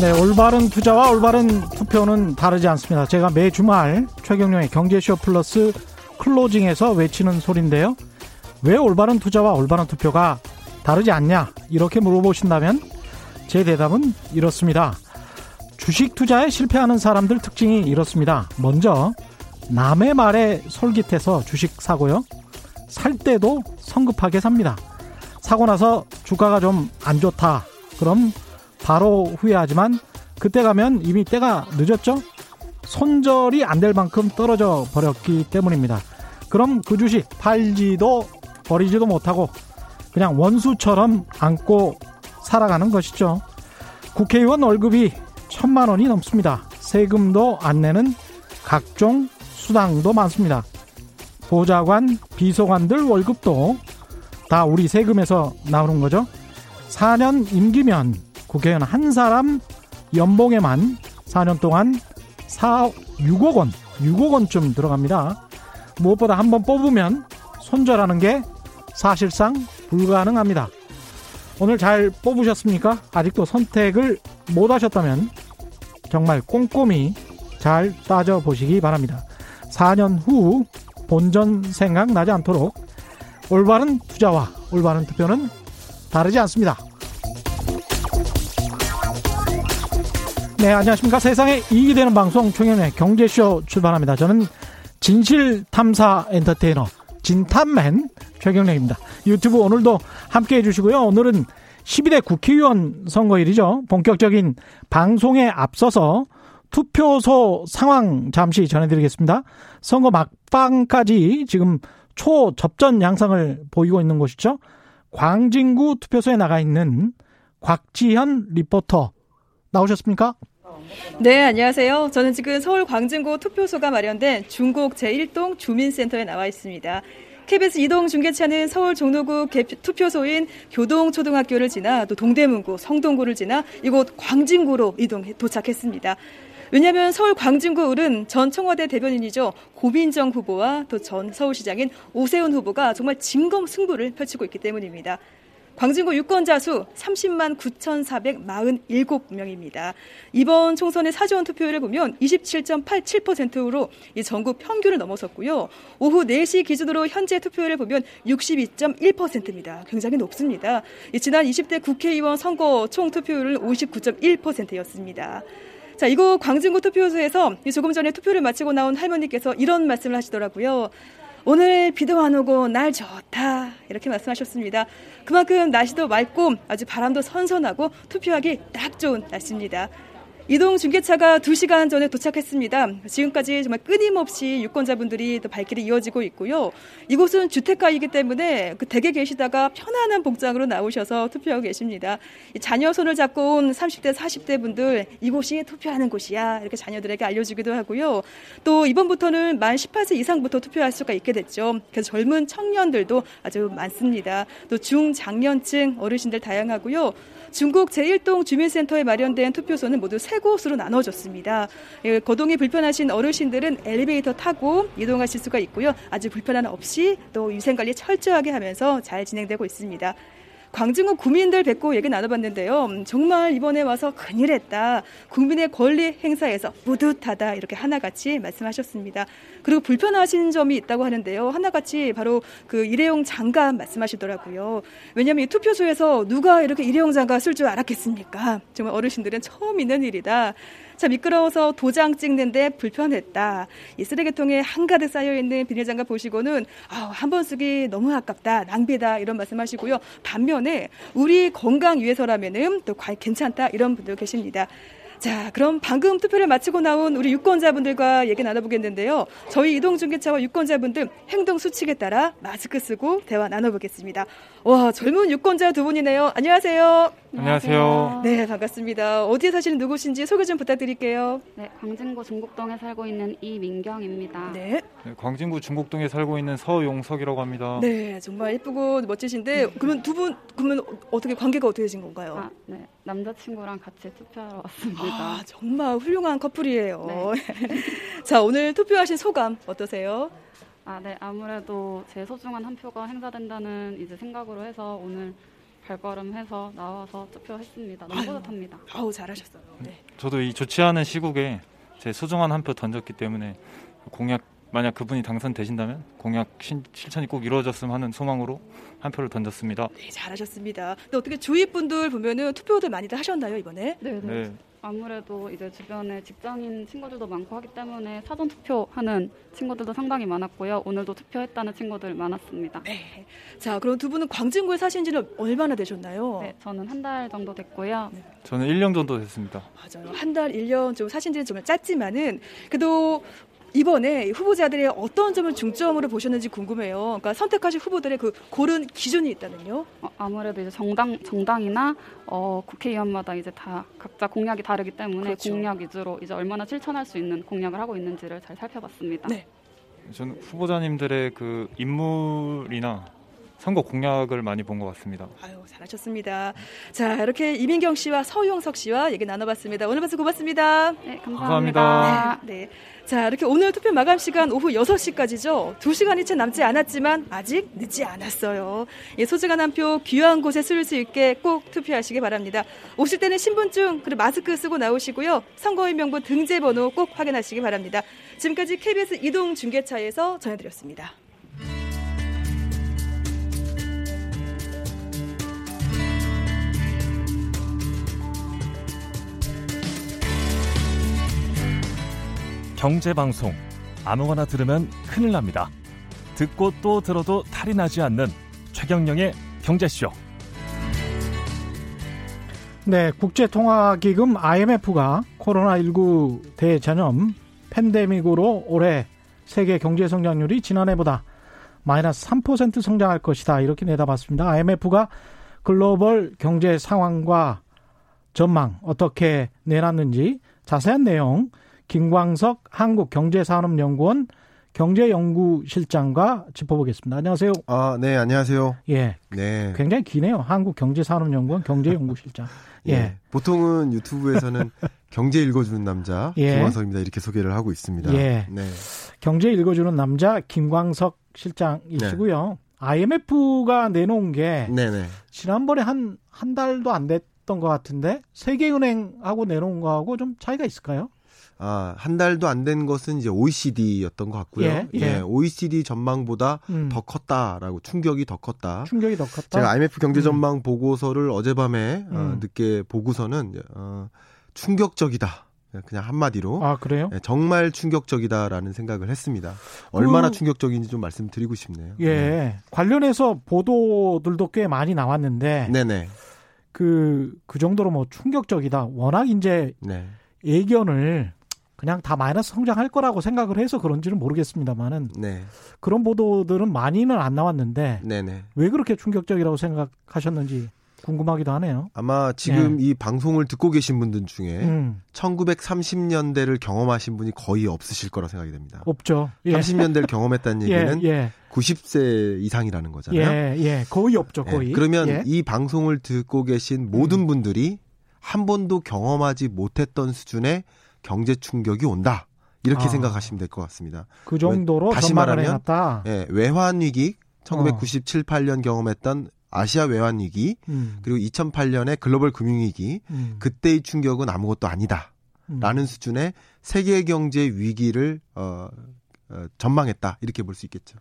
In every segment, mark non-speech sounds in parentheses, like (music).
네, 올바른 투자와 올바른 투표는 다르지 않습니다. 제가 매 주말 최경령의 경제쇼 플러스 클로징에서 외치는 소리인데요. 왜 올바른 투자와 올바른 투표가 다르지 않냐? 이렇게 물어보신다면 제 대답은 이렇습니다. 주식 투자에 실패하는 사람들 특징이 이렇습니다. 먼저 남의 말에 솔깃해서 주식 사고요. 살 때도 성급하게 삽니다. 사고 나서 주가가 좀 안 좋다. 그럼 바로 후회하지만 그때 가면 이미 때가 늦었죠? 손절이 안 될 만큼 떨어져 버렸기 때문입니다. 그럼 그 주식 팔지도 버리지도 못하고 그냥 원수처럼 안고 살아가는 것이죠. 국회의원 월급이 천만 원이 넘습니다. 세금도 안 내는 각종 수당도 많습니다. 보좌관, 비서관들 월급도 다 우리 세금에서 나오는 거죠. 4년 임기면 국회의원 한 사람 연봉에만 4년 동안 4, 6억 원, 6억 원쯤 들어갑니다. 무엇보다 한번 뽑으면 손절하는 게 사실상 불가능합니다. 오늘 잘 뽑으셨습니까? 아직도 선택을 못 하셨다면 정말 꼼꼼히 잘 따져보시기 바랍니다. 4년 후 본전 생각나지 않도록 올바른 투자와 올바른 투표는 다르지 않습니다. 네, 안녕하십니까. 세상에 이익이 되는 방송 총연의 경제쇼 출발합니다. 저는 진실탐사 엔터테이너 진탐맨 최경래입니다. 유튜브 오늘도 함께 해주시고요. 오늘은 12대 국회의원 선거일이죠. 본격적인 방송에 앞서서 투표소 상황 잠시 전해드리겠습니다. 선거 막방까지 지금 초접전 양상을 보이고 있는 곳이죠. 광진구 투표소에 나가 있는 곽지현 리포터 나오셨습니까? 네, 안녕하세요. 저는 지금 서울 광진구 투표소가 마련된 중곡 제1동 주민센터에 나와 있습니다. KBS 이동 중계차는 서울 종로구 투표소인 교동초등학교를 지나 또 동대문구, 성동구를 지나 이곳 광진구로 이동 도착했습니다. 왜냐하면 서울 광진구 을은 전 청와대 대변인이죠 고민정 후보와 또 전 서울시장인 오세훈 후보가 정말 진검 승부를 펼치고 있기 때문입니다. 광진구 유권자 수 30만 9,447명입니다. 이번 총선의 사전 투표율을 보면 27.87%로 이 전국 평균을 넘어섰고요. 오후 4시 기준으로 현재 투표율을 보면 62.1%입니다. 굉장히 높습니다. 지난 20대 국회의원 선거 총 투표율은 59.1%였습니다. 자, 이곳 광진구 투표소에서 조금 전에 투표를 마치고 나온 할머니께서 이런 말씀을 하시더라고요. 오늘 비도 안 오고 날 좋다 이렇게 말씀하셨습니다. 그만큼 날씨도 맑고 아주 바람도 선선하고 투표하기 딱 좋은 날씨입니다. 이동 중계차가 2시간 전에 도착했습니다. 지금까지 정말 끊임없이 유권자분들이 또 발길이 이어지고 있고요. 이곳은 주택가이기 때문에 그 댁에 계시다가 편안한 복장으로 나오셔서 투표하고 계십니다. 자녀 손을 잡고 온 30대, 40대 분들 이곳이 투표하는 곳이야. 이렇게 자녀들에게 알려주기도 하고요. 또 이번부터는 만 18세 이상부터 투표할 수가 있게 됐죠. 그래서 젊은 청년들도 아주 많습니다. 또 중장년층 어르신들 다양하고요. 중국 제1동 주민센터에 마련된 투표소는 모두 세 곳으로 나눠졌습니다. 예, 거동이 불편하신 어르신들은 엘리베이터 타고 이동하실 수가 있고요. 아주 불편함 없이 또 위생관리 철저하게 하면서 잘 진행되고 있습니다. 광진구 구민들 뵙고 얘기 나눠봤는데요. 정말 이번에 와서 큰일 했다. 국민의 권리 행사에서 뿌듯하다. 이렇게 하나같이 말씀하셨습니다. 그리고 불편하신 점이 있다고 하는데요. 하나같이 바로 그 일회용 장갑 말씀하시더라고요. 왜냐하면 이 투표소에서 누가 이렇게 일회용 장갑 쓸 줄 알았겠습니까? 정말 어르신들은 처음 있는 일이다. 자, 미끄러워서 도장 찍는데 불편했다. 이 쓰레기통에 한가득 쌓여있는 비닐장갑 보시고는 아, 한 번 쓰기 너무 아깝다. 낭비다. 이런 말씀 하시고요. 반면에 우리 건강 위해서라면은 또 괜찮다. 이런 분도 계십니다. 자, 그럼 방금 투표를 마치고 나온 우리 유권자분들과 얘기 나눠보겠는데요. 저희 이동중계차와 유권자분들 행동 수칙에 따라 마스크 쓰고 대화 나눠보겠습니다. 와, 젊은 유권자 두 분이네요. 안녕하세요. 안녕하세요. 네, 반갑습니다. 어디에 사시는 누구신지 소개 좀 부탁드릴게요. 네, 광진구 중곡동에 살고 있는 이민경입니다. 네. 네 광진구 중곡동에 살고 있는 서용석이라고 합니다. 네, 정말 예쁘고 멋지신데 그러면 두 분 그러면 어떻게 관계가 어떻게 되신 건가요? 아, 네. 남자친구랑 같이 투표하러 왔습니다. 아, 정말 훌륭한 커플이에요. 네. (laughs) 자, 오늘 투표하신 소감 어떠세요? 아, 네. 아무래도 제 소중한 한 표가 행사된다는 이제 생각으로 해서 오늘 발걸음해서 나와서 투표했습니다. 너무 아유. 뿌듯합니다. 아우 잘하셨어요. 네. 저도 이 좋지 않은 시국에 제 소중한 한 표 던졌기 때문에 공약 만약 그분이 당선되신다면 공약 신- 실천이 꼭 이루어졌으면 하는 소망으로 한 표를 던졌습니다. 네, 잘하셨습니다. 근데 어떻게 주위 분들 보면은 투표들 많이들 하셨나요 이번에? 네, 네. 네. 아무래도 이제 주변에 직장인 친구들도 많고 하기 때문에 사전 투표하는 친구들도 상당히 많았고요. 오늘도 투표했다는 친구들 많았습니다. 네. 자, 그럼 두 분은 광진구에 사신 지는 얼마나 되셨나요? 네, 저는 한 달 정도 됐고요. 저는 1년 정도 됐습니다. 맞아요. 한 달, 일년좀 사신 지는 정말 짧지만은 그래도 이번에 후보자들의 어떤 점을 중점으로 보셨는지 궁금해요. 그러니까 선택하신 후보들의 그 고른 기준이 있다면요. 어, 아무래도 이제 정당 정당이나 어, 국회의원마다 이제 다 각자 공약이 다르기 때문에 그렇죠. 공약 위주로 이제 얼마나 실천할 수 있는 공약을 하고 있는지를 잘 살펴봤습니다. 네. 저는 후보자님들의 그 인물이나 선거 공약을 많이 본 것 같습니다. 아유, 잘하셨습니다. 자, 이렇게 이민경 씨와 서용석 씨와 얘기 나눠봤습니다. 오늘 말씀 고맙습니다. 네, 감사합니다. 감사합니다. 네. 자, 이렇게 오늘 투표 마감 시간 오후 6시까지죠. 2시간이 채 남지 않았지만 아직 늦지 않았어요. 예, 소중한 한 표 귀한 곳에 쓸 수 있게 꼭 투표하시기 바랍니다. 오실 때는 신분증 그리고 마스크 쓰고 나오시고요. 선거인 명부 등재 번호 꼭 확인하시기 바랍니다. 지금까지 KBS 이동 중계차에서 전해드렸습니다. 경제방송 아무거나 들으면 큰일 납니다. 듣고 또 들어도 탈이 나지 않는 최경영의 경제쇼. 네, 국제통화기금 IMF가 코로나19 대전염 팬데믹으로 올해 세계 경제 성장률이 지난해보다 마이너스 3% 성장할 것이다. 이렇게 내다봤습니다. IMF가 글로벌 경제 상황과 전망 어떻게 내놨는지 자세한 내용 김광석 한국경제산업연구원 경제연구실장과 짚어보겠습니다. 안녕하세요. 아, 네, 안녕하세요. 예, 네. 굉장히 기네요. 한국경제산업연구원 경제연구실장. 예. 보통은 유튜브에서는 (laughs) 경제 읽어주는 남자 예. 김광석입니다. 이렇게 소개를 하고 있습니다. 예. 네. 경제 읽어주는 남자 김광석 실장이시고요. IMF가 내놓은 게 네, 네. 지난번에 한 한 달도 안 됐던 것 같은데 세계은행하고 내놓은 거하고 좀 차이가 있을까요? 아, 한 달도 안 된 것은 이제 OECD였던 것 같고요. 예, 예. OECD 전망보다 음, 더 컸다라고 충격이 더 컸다. 충격이 더 컸다. 제가 IMF 경제 음. 전망 보고서를 어젯밤에 어, 음. 늦게 보고서는 어, 충격적이다. 그냥 한마디로 아 그래요? 네, 정말 충격적이다라는 생각을 했습니다. 얼마나 그- 충격적인지 좀 말씀드리고 싶네요. 예. 관련해서 보도들도 꽤 많이 나왔는데 네, 네, 그, 그 정도로 뭐 충격적이다. 워낙 이제 네. 예견을 그냥 다 마이너스 성장할 거라고 생각을 해서 그런지는 모르겠습니다만은 네, 그런 보도들은 많이는 안 나왔는데 네, 네. 왜 그렇게 충격적이라고 생각하셨는지 궁금하기도 하네요. 아마 지금 이 방송을 듣고 계신 분들 중에 음, 1930년대를 경험하신 분이 거의 없으실 거라 생각이 됩니다. 없죠. 예. 30년대를 경험했다는 (laughs) 예, 얘기는 예, 90세 이상이라는 거잖아요. 예, 예, 거의 없죠, 예, 거의. 그러면 예. 이 방송을 듣고 계신 모든 분들이 한 번도 경험하지 못했던 수준의 경제 충격이 온다. 이렇게 아. 생각하시면 될 것 같습니다. 그 정도로 다시 말하면. 예, 외환 위기 1997, 8년 경험했던 아시아 외환 위기 음, 그리고 2008년의 글로벌 금융 위기 음, 그때의 충격은 아무것도 아니다. 음. 라는 수준의 세계 경제 위기를 어, 어, 전망했다. 이렇게 볼 수 있겠죠.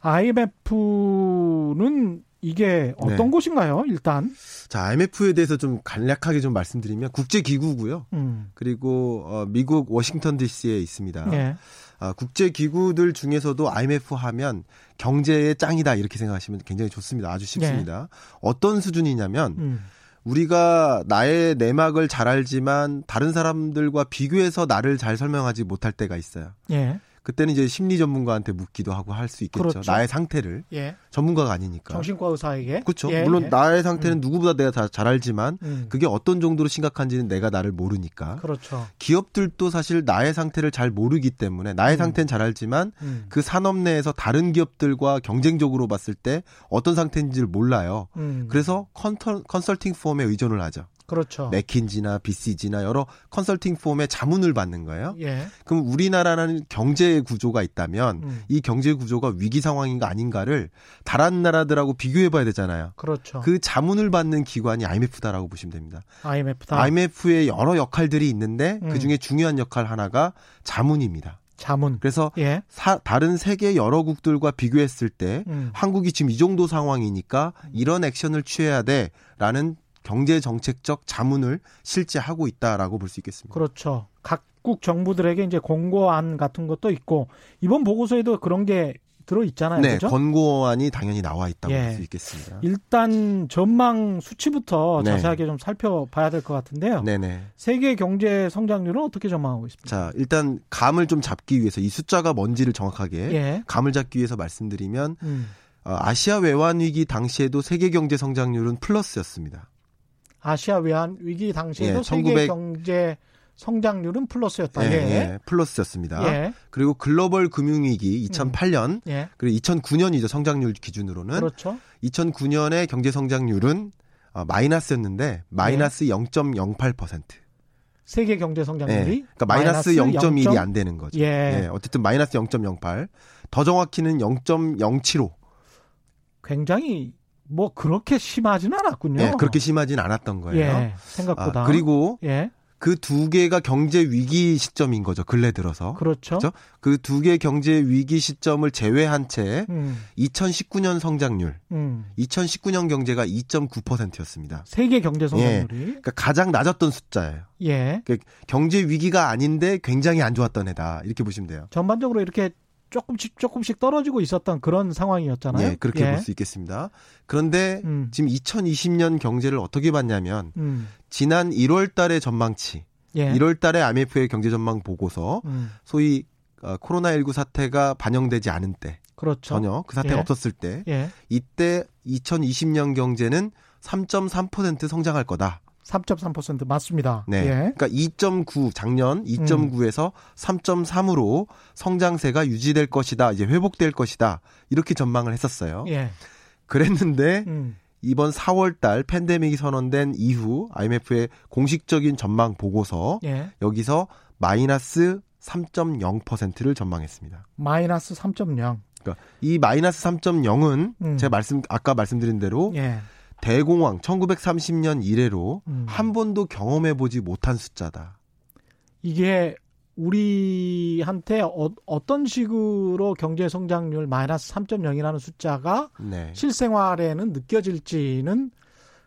IMF는 이게 어떤 네. 곳인가요? 일단. 자, IMF에 대해서 좀 간략하게 좀 말씀드리면 국제 기구고요. 음. 그리고 어, 미국 워싱턴 DC에 있습니다. 예. 아, 국제 기구들 중에서도 IMF 하면 경제의 짱이다 이렇게 생각하시면 굉장히 좋습니다. 아주 쉽습니다. 어떤 수준이냐면 음. 우리가 나의 내막을 잘 알지만 다른 사람들과 비교해서 나를 잘 설명하지 못할 때가 있어요. 예. 그때는 이제 심리 전문가한테 묻기도 하고 할 수 있겠죠. 그렇죠. 나의 상태를 예. 전문가가 아니니까. 정신과 의사에게. 그렇죠. 예, 물론 예. 나의 상태는 누구보다 내가 다 잘 알지만 음. 그게 어떤 정도로 심각한지는 내가 나를 모르니까. 그렇죠. 기업들도 사실 나의 상태를 잘 모르기 때문에 나의 음. 상태는 잘 알지만 음. 그 산업 내에서 다른 기업들과 경쟁적으로 봤을 때 어떤 상태인지를 몰라요. 음. 그래서 컨터, 컨설팅 펌에 의존을 하죠. 그렇죠. 맥킨지나 BCG나 여러 컨설팅 폼의 자문을 받는 거예요. 예. 그럼 우리나라라는 경제 구조가 있다면 음. 이 경제 구조가 위기 상황인가 아닌가를 다른 나라들하고 비교해 봐야 되잖아요. 그렇죠. 그 자문을 받는 기관이 IMF다라고 보시면 됩니다. IMF다. IMF의 여러 역할들이 있는데 음. 그 중에 중요한 역할 하나가 자문입니다. 자문. 그래서 예. 사- 다른 세계 여러 국들과 비교했을 때 음. 한국이 지금 이 정도 상황이니까 이런 액션을 취해야 돼라는 경제 정책적 자문을 실제 하고 있다라고 볼 수 있겠습니다. 그렇죠. 각국 정부들에게 이제 공고안 같은 것도 있고 이번 보고서에도 그런 게 들어 있잖아요. 네, 그죠? 권고안이 당연히 나와 있다고 예. 볼수 있겠습니다. 일단 전망 수치부터 네. 자세하게 좀 살펴봐야 될 것 같은데요. 네네. 세계 경제 성장률은 어떻게 전망하고 있습니까? 자, 일단 감을 좀 잡기 위해서 이 숫자가 뭔지를 정확하게 예. 감을 잡기 위해서 말씀드리면 음. 어, 아시아 외환 위기 당시에도 세계 경제 성장률은 플러스였습니다. 아시아 외환 위기 당시에도 예, 세계 1900 경제 성장률은 플러스였다. 예, 예. 예, 플러스였습니다. 예. 그리고 글로벌 금융 위기 2008년 예. 그리고 2009년이죠 성장률 기준으로는 그렇죠. 2009년의 경제 성장률은 어, 마이너스였는데 마이너스 0.08%. 세계 경제 예. 성장률이 그러니까 마이너스 0.1이 안 되는 거죠. 예. 예, 어쨌든 마이너스 0.08. 더 정확히는 0.075. 굉장히 뭐 그렇게 심하지는 않았군요. 예, 그렇게 심하진 않았던 거예요. 예, 생각보다. 아, 그리고 예. 그두 개가 경제 위기 시점인 거죠. 근래 들어서. 그렇죠. 그렇죠? 그두개 경제 위기 시점을 제외한 채 음, 2019년 성장률, 음. 2019년 경제가 2.9%였습니다. 세계 경제 성장률이 그러니까 가장 낮았던 숫자예요. 예. 그 경제 위기가 아닌데 굉장히 안 좋았던 해다. 이렇게 보시면 돼요. 전반적으로 이렇게 조금씩 조금씩 떨어지고 있었던 그런 상황이었잖아요. 예, 그렇게 볼수 있겠습니다. 그런데 음. 지금 2020년 경제를 어떻게 봤냐면 음. 지난 1월 달의 전망치, 예. 1월 달에 IMF의 경제 전망 보고서 음. 소위 어, 코로나19 사태가 반영되지 않은 때, 그렇죠. 전혀 그 사태가 예. 없었을 때, 예. 이때 2020년 경제는 3.3% 성장할 거다. 3.3% 맞습니다. 네. 예. 그러니까 2.9 작년 2.9에서 3.3으로 성장세가 유지될 것이다. 이제 회복될 것이다. 이렇게 전망을 했었어요. 예. 그랬는데 음. 이번 4월 달 팬데믹이 선언된 이후 IMF의 공식적인 전망 보고서 예. 여기서 마이너스 3.0%를 전망했습니다. 마이너스 3.0. 그러니까 이 마이너스 3.0은 음. 제가 말씀 아까 말씀드린 대로 예. 대공황 1930년 이래로 음. 한 번도 경험해 보지 못한 숫자다. 이게 우리한테 어, 떤 식으로 경제 성장률 마이너스 3.0이라는 숫자가 네. 실생활에는 느껴질지는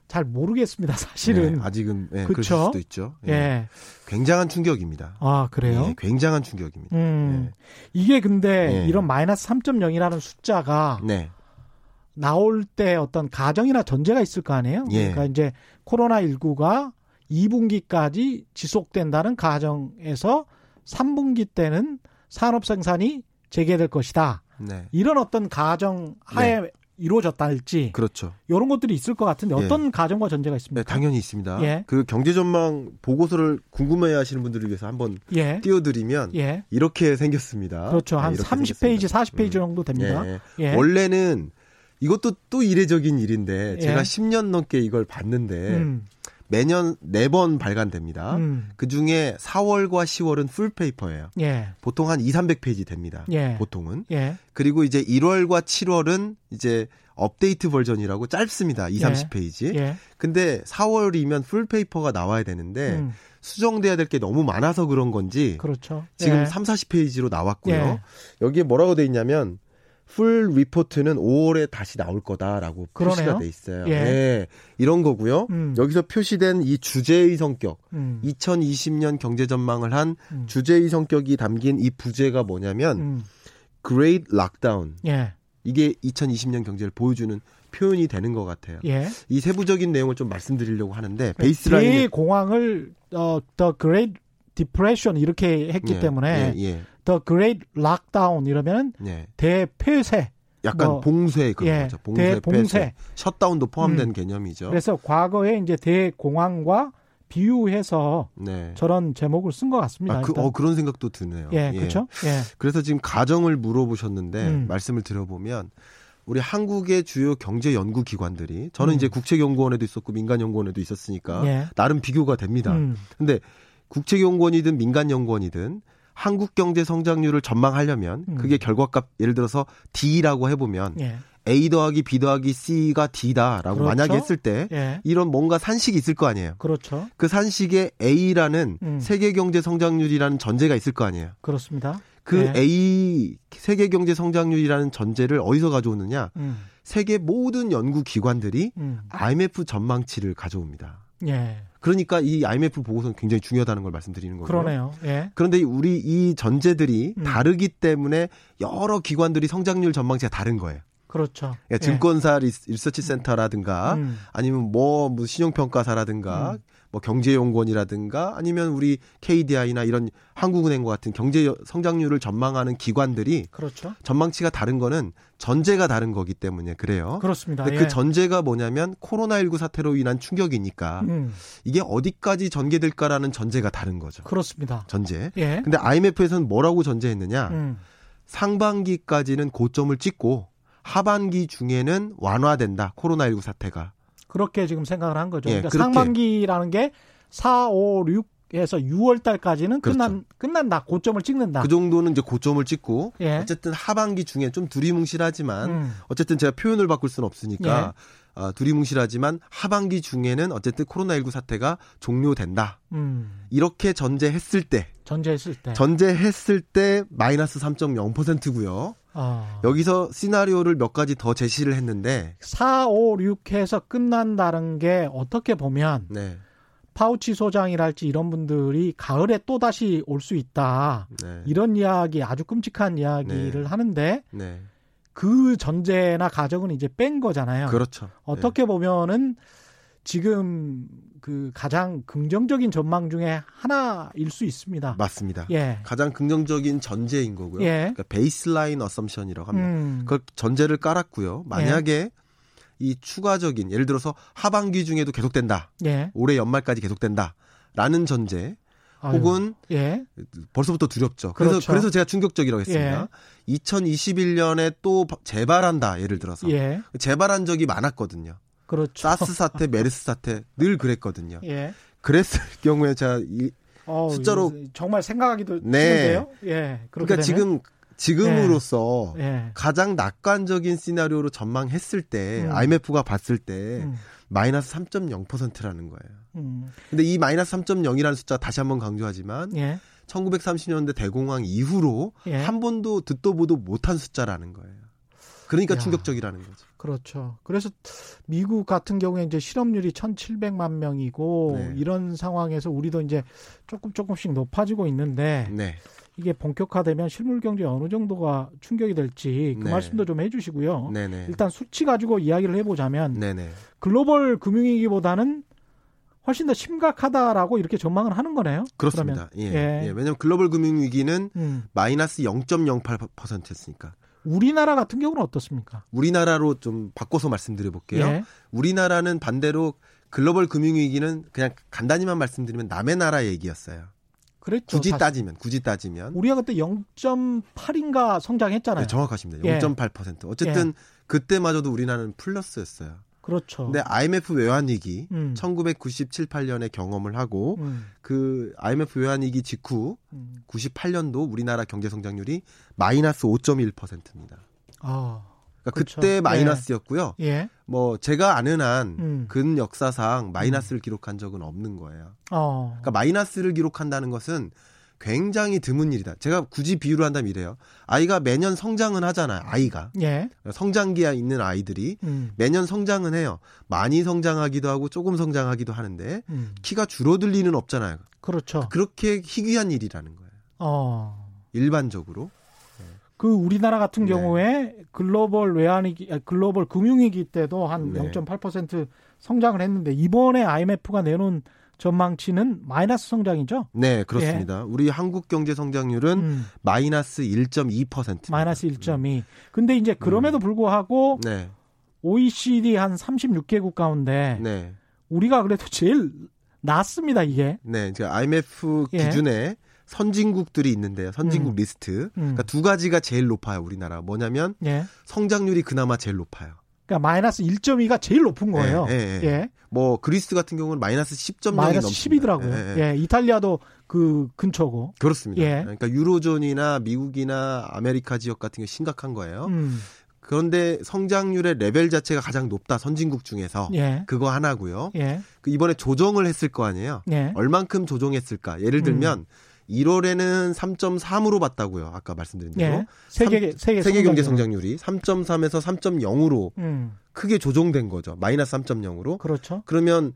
잘 모르겠습니다. 사실은. 네, 아직은 예, 그쵸? 그럴 수도 있죠. 예. 예. 굉장한 충격입니다. 아, 그래요? 예, 굉장한 충격입니다. 음. 이게 근데 예. 이런 마이너스 3.0이라는 숫자가 네. 나올 때 어떤 가정이나 전제가 있을 거 아니에요? 예. 그러니까 이제 코로나 19가 2분기까지 지속된다는 가정에서 3분기 때는 산업 생산이 재개될 것이다. 네. 이런 어떤 가정 하에 이루어졌다 할지 그렇죠. 이런 것들이 있을 것 같은데 예. 어떤 가정과 전제가 네, 있습니까? 당연히 있습니다. 예. 그 경제 전망 보고서를 궁금해 하시는 분들을 위해서 한번 예. 띄워드리면 예. 이렇게 생겼습니다. 그렇죠. 네, 한 이렇게 30페이지, 생겼습니다. 40페이지 정도 됩니다. 예, 예. 예. 원래는 이것도 또 이례적인 일인데 예. 제가 10년 넘게 이걸 봤는데 음. 매년 네번 발간됩니다. 음. 그 중에 4월과 10월은 full paper예요. 예. 보통 한 2, 300페이지 됩니다. 예. 보통은. 예. 그리고 이제 1월과 7월은 이제 업데이트 버전이라고 짧습니다. 2, 예. 30페이지. 예. 근데 4월이면 full paper가 나와야 되는데 음. 수정돼야 될 게 너무 많아서 그런 건지 그렇죠. 지금 예. 3, 40페이지로 나왔고요. 예. 여기에 뭐라고 돼 있냐면 풀 리포트는 5월에 다시 나올 거다라고 그러네요. 표시가 돼 있어요. 예. 예. 이런 거고요. 음. 여기서 표시된 이 주제의 성격, 음. 2020년 경제 전망을 한 음. 주제의 성격이 담긴 이 부제가 뭐냐면 음. Great Lockdown. 예. 이게 2020년 경제를 보여주는 표현이 되는 것 같아요. 예. 이 세부적인 내용을 좀 말씀드리려고 하는데 베이스라인 대공황을 어, The Great Depression 이렇게 했기 때문에 예, 예, The Great Lockdown 이러면 예. 대폐쇄 약간 뭐, 봉쇄 그런 예, 거죠. 봉쇄, 대봉쇄. 폐쇄, 셧다운도 포함된 음. 개념이죠. 그래서 과거에 이제 대공황과 비유해서 네. 저런 제목을 쓴 것 같습니다. 아, 그. 어, 그런 생각도 드네요. 예, 그렇죠. 예. 그래서 지금 가정을 물어보셨는데 음. 말씀을 드려보면 우리 한국의 주요 경제 연구 기관들이 저는 음. 이제 국책연구원에도 있었고 민간연구원에도 있었으니까 예. 나름 비교가 됩니다. 음. 근데 국책연구원이든 민간연구원이든 한국 경제 성장률을 전망하려면 음. 그게 결과값 예를 들어서 D라고 해보면 예. A 더하기 B 더하기 C가 D다라고 그렇죠. 만약에 했을 때 예. 이런 뭔가 산식이 있을 거 아니에요. 그렇죠. 그 산식에 A라는 음. 세계 경제 성장률이라는 전제가 있을 거 아니에요. 그렇습니다. 그 예. A 세계 경제 성장률이라는 전제를 어디서 가져오느냐? 음. 세계 모든 연구 기관들이 음. IMF 전망치를 가져옵니다. 예. 그러니까 이 IMF 보고서는 굉장히 중요하다는 걸 말씀드리는 거고요. 그러네요. 예. 그런데 우리 이 전제들이 음. 다르기 때문에 여러 기관들이 성장률 전망치가 다른 거예요. 그렇죠. 그러니까 증권사 리스- 리서치 센터라든가 음. 아니면 뭐, 뭐 신용평가사라든가 음. 뭐 경제연구원이라든가 아니면 우리 KDI나 이런 한국은행과 같은 경제 여- 성장률을 전망하는 기관들이 그렇죠. 전망치가 다른 거는 전제가 다른 거기 때문에 그래요. 그렇습니다. 근데 예. 그 전제가 뭐냐면 코로나19 사태로 인한 충격이니까 음. 이게 어디까지 전개될까라는 전제가 다른 거죠. 그렇습니다. 전제. 예. 근데 IMF에서는 뭐라고 전제했느냐? 음. 상반기까지는 고점을 찍고 하반기 중에는 완화된다. 코로나19 사태가. 그렇게 지금 생각을 한 거죠. 예, 그러니까. 상반기라는 게 4, 5, 6에서 6월 달까지는 그렇죠. 끝난 끝난다. 고점을 찍는다. 그 정도는 이제 고점을 찍고 예. 어쨌든 하반기 중에 좀 두리뭉실하지만 음. 어쨌든 제가 표현을 바꿀 수는 없으니까 어, 두리뭉실하지만 하반기 중에는 어쨌든 코로나19 사태가 종료된다. 음. 이렇게 전제했을 때 전제했을 때. 전제했을 때 마이너스 3.0%고요. 어. 여기서 시나리오를 몇 가지 더 제시를 했는데 4, 5, 6해서 끝난다는 게 어떻게 보면 네. 파우치 소장이랄지 이런 분들이 가을에 또 다시 올 수 있다. 네. 이런 이야기 아주 끔찍한 이야기를 네. 하는데 네. 그 전제나 가정은 이제 뺀 거잖아요. 그렇죠. 어떻게 보면은 지금 그 가장 긍정적인 전망 중에 하나일 수 있습니다. 네. 맞습니다. 예. 가장 긍정적인 전제인 거고요. 예. 그러니까 베이스라인 어썸션이라고 합니다. 음. 그 전제를 깔았고요. 만약에 이 추가적인 예를 들어서 하반기 중에도 계속된다. 예. 올해 연말까지 계속된다. 라는 전제 아유. 혹은 예. 벌써부터 두렵죠. 그래서 그렇죠. 그래서 제가 충격적이라고 했습니다. 2021년에 또 재발한다. 예를 들어서 예. 재발한 적이 많았거든요. 그렇죠. 사스 사태, 메르스 사태 늘 그랬거든요. 예. 그랬을 경우에 제가 이, 어, 숫자로- 정말 생각하기도 네. 힘든데요. 예. 그러니까 되면? 지금 지금으로서 예. 가장 낙관적인 시나리오로 전망했을 때 음. IMF가 봤을 때 음. 마이너스 3.0%라는 거예요. 음. 근데 이 마이너스 3.0이라는 숫자 다시 한번 강조하지만 예. 1930년대 대공황 이후로 예. 한 번도 듣도 보도 못한 숫자라는 거예요. 그러니까 야. 충격적이라는 거죠. 그렇죠. 그래서 미국 같은 경우에 이제 실업률이 1,700만 명이고 네. 이런 상황에서 우리도 이제 조금 조금씩 높아지고 있는데 네. 이게 본격화되면 실물 경제에 어느 정도가 충격이 될지 그 네. 말씀도 좀 해주시고요. 네네. 일단 수치 가지고 이야기를 해보자면 네네. 글로벌 금융위기보다는 훨씬 더 심각하다라고 이렇게 전망을 하는 거네요. 그렇습니다. 예. 예. 예. 왜냐하면 글로벌 금융 위기는 음. 마이너스 0.08%였으니까 우리나라 같은 경우는 어떻습니까? 우리나라로 좀 바꿔서 말씀드려 볼게요. 예. 우리나라는 반대로 글로벌 금융 위기는 그냥 간단히만 말씀드리면 남의 나라 얘기였어요. 그랬죠. 굳이 사실. 따지면 굳이 따지면 우리가 그때 0.8인가 성장했잖아요. 네, 정확하십니다. 예. 0.8%. 어쨌든 그때마저도 우리나라는 플러스였어요. 그렇죠. 근데 IMF 외환 위기 음. 1997, 8년에 경험을 하고 음. 그 IMF 외환 위기 직후 음. 98년도 우리나라 경제 성장률이 마이너스 5.1%입니다. 아, 그러니까 그렇죠. 그때 마이너스였고요. 예. 뭐 제가 아는 한 음. 근 역사상 마이너스를 기록한 적은 없는 거예요. 어. 그러니까 마이너스를 기록한다는 것은 굉장히 드문 일이다. 제가 굳이 비유를 한다면 이래요. 아이가 매년 성장은 하잖아요. 아이가 예. 성장기에 있는 아이들이 음. 매년 성장은 해요. 많이 성장하기도 하고 조금 성장하기도 하는데 음. 키가 줄어들 리는 없잖아요. 그렇죠. 그렇게 희귀한 일이라는 거예요. 어. 일반적으로. 그 우리나라 같은 네. 경우에 글로벌 외환위기, 아, 글로벌 금융위기 때도 한 네. 0.8% 성장을 했는데 이번에 IMF가 내놓은 전망치는 마이너스 성장이죠. 네, 그렇습니다. 우리 한국 경제 성장률은 예. 음. 마이너스 1.2%. 마이너스 1.2. 근데 이제 그럼에도 불구하고 네. OECD 한 36개국 가운데 네. 우리가 그래도 제일 낫습니다, 이게. 네, 이제 IMF 예. 기준에 선진국들이 있는데요. 선진국 음. 리스트. 음. 그러니까 두 가지가 제일 높아요. 우리나라. 뭐냐면 예. 성장률이 그나마 제일 높아요. 그러니까 마이너스 1.2가 제일 높은 거예요. 예, 예, 예. 예. 뭐 그리스 같은 경우는 마이너스 10.0이 마이너스 넘습니다. 10이더라고요. 예, 예, 예. 이탈리아도 그 근처고. 그렇습니다. 예. 그러니까 유로존이나 미국이나 아메리카 지역 같은 게 심각한 거예요. 음. 그런데 성장률의 레벨 자체가 가장 높다 선진국 중에서 예. 그거 하나고요. 예. 그 이번에 조정을 했을 거 아니에요. 예. 얼만큼 조정했을까? 예를 들면 1월에는 3.3으로 봤다고요. 아까 말씀드린 대로. 예. 세계 세계 세계 경제 성장률. 성장률이 3.3에서 3.0으로 음. 크게 조정된 거죠. 마이너스 3.0으로. 그렇죠. 그러면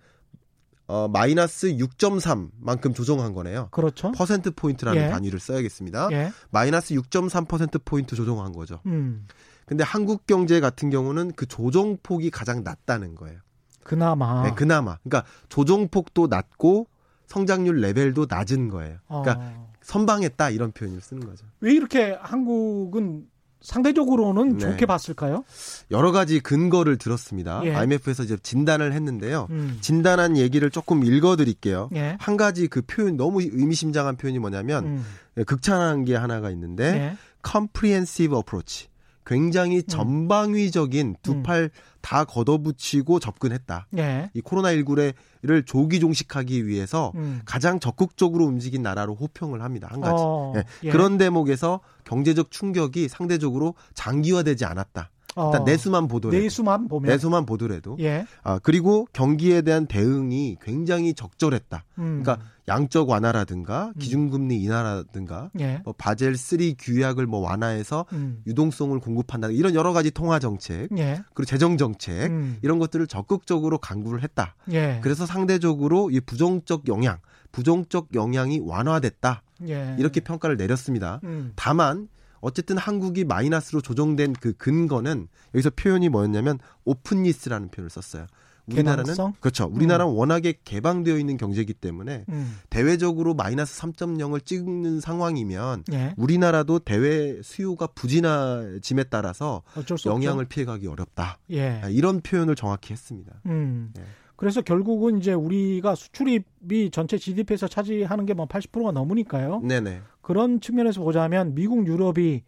어 마이너스 6.3만큼 조정한 거네요. 그렇죠. 퍼센트 포인트라는 예. 단위를 써야겠습니다. 예. 마이너스 6.3% 포인트 조정한 거죠. 음. 근데 한국 경제 같은 경우는 그 조정폭이 가장 낮다는 거예요. 그나마 네, 그나마. 그러니까 조정폭도 낮고 성장률 레벨도 낮은 거예요. 그러니까 어. 선방했다 이런 표현을 쓰는 거죠. 왜 이렇게 한국은 상대적으로는 네. 좋게 봤을까요? 여러 가지 근거를 들었습니다. 예. IMF에서 이제 진단을 했는데요. 음. 진단한 얘기를 조금 읽어드릴게요. 예. 한 가지 그 표현 너무 의미심장한 표현이 뭐냐면 음. 극찬한 게 하나가 있는데 예. comprehensive approach. 굉장히 전방위적인 두 음. 팔 다 걷어붙이고 접근했다. 예. 이 코로나19를 조기 종식하기 위해서 음. 가장 적극적으로 움직인 나라로 호평을 합니다. 한 가지. 어, 예. 예. 그런 대목에서 경제적 충격이 상대적으로 장기화되지 않았다. 일단 어, 내수만 보더라도. 내수만 보면 내수만 보더라도. 예. 아, 그리고 경기에 대한 대응이 굉장히 적절했다. 음. 그러니까 양적 완화라든가 음. 기준금리 인하라든가 뭐 예. 바젤 3 규약을 뭐 완화해서 음. 유동성을 공급한다. 이런 여러 가지 통화 정책, 예. 그리고 재정 정책 음. 이런 것들을 적극적으로 강구를 했다. 예. 그래서 상대적으로 이 부정적 영향, 부정적 영향이 완화됐다. 예. 이렇게 평가를 내렸습니다. 음. 다만 어쨌든 한국이 마이너스로 조정된 그 근거는 여기서 표현이 뭐였냐면 오픈리스라는 표현을 썼어요. 우리나라는 개방성? 그렇죠. 우리나라는 워낙에 개방되어 있는 경제이기 때문에 음. 대외적으로 마이너스 3.0을 찍는 상황이면 예. 우리나라도 대외 수요가 부진해짐에 따라서 영향을. 피해가기 어렵다. 예. 아, 이런 표현을 정확히 했습니다. 음. 예. 그래서 결국은 이제 우리가 수출입이 전체 GDP에서 차지하는 게 뭐 80%가 넘으니까요. 네네. 그런 측면에서 보자면 미국, 유럽이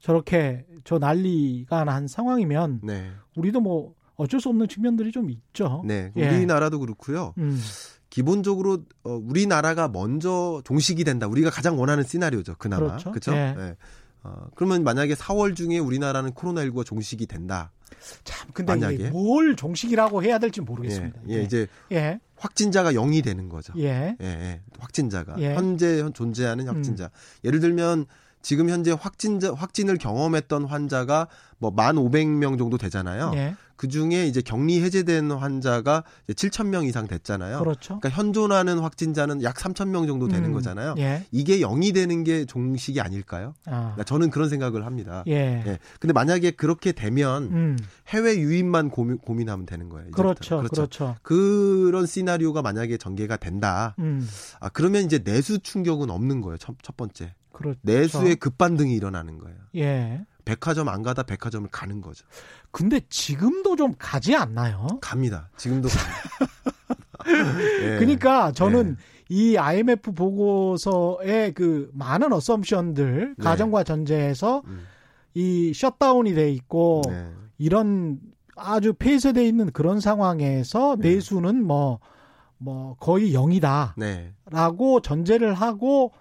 저렇게 저 난리가 난 상황이면 네. 우리도 뭐 어쩔 수 없는 측면들이 좀 있죠. 네. 예. 우리나라도 그렇고요. 음. 기본적으로 어, 우리나라가 먼저 종식이 된다. 우리가 가장 원하는 시나리오죠. 그나마. 그렇죠. 그렇죠? 예. 네. 어, 그러면 만약에 4월 중에 우리나라는 코로나19가 종식이 된다. 참 근데 만약에? 뭘 종식이라고 해야 될지 모르겠습니다. 예, 예, 이제 예. 확진자가 0이 되는 거죠. 예. 예, 예. 확진자가 예. 음. 현재 현- 존재하는 확진자. 예를 들면 지금 현재 확진자 확진을 경험했던 환자가 뭐 1,500명 정도 되잖아요. 예. 그 중에 이제 격리 해제된 환자가 이제 7,000명 이상 됐잖아요. 그렇죠. 그러니까 현존하는 확진자는 약 3,000명 정도 되는 음, 거잖아요. 예. 이게 0이 되는 게 종식이 아닐까요? 아. 그러니까 저는 그런 생각을 합니다. 예. 예. 근데 만약에 그렇게 되면 음. 해외 유입만 고민, 고민하면 되는 거예요. 이제부터. 그렇죠. 그렇죠. 그런 시나리오가 만약에 전개가 된다. 음. 아, 그러면 이제 내수 충격은 없는 거예요. 첫, 첫 번째. 그렇죠. 내수의 급반등이 일어나는 거예요. 예. 백화점 안 가다 백화점을 가는 거죠. 근데 지금도 좀 가지 않나요? 갑니다. 지금도 갑니다. (laughs) 예. 그러니까 저는 이 IMF 보고서의 그 많은 어썸션들 네. 가정과 전제에서 음, 이 셧다운이 돼 있고 네. 이런 아주 폐쇄돼 있는 그런 상황에서 네. 내수는 뭐뭐 거의 0이다라고 네. 전제를 하고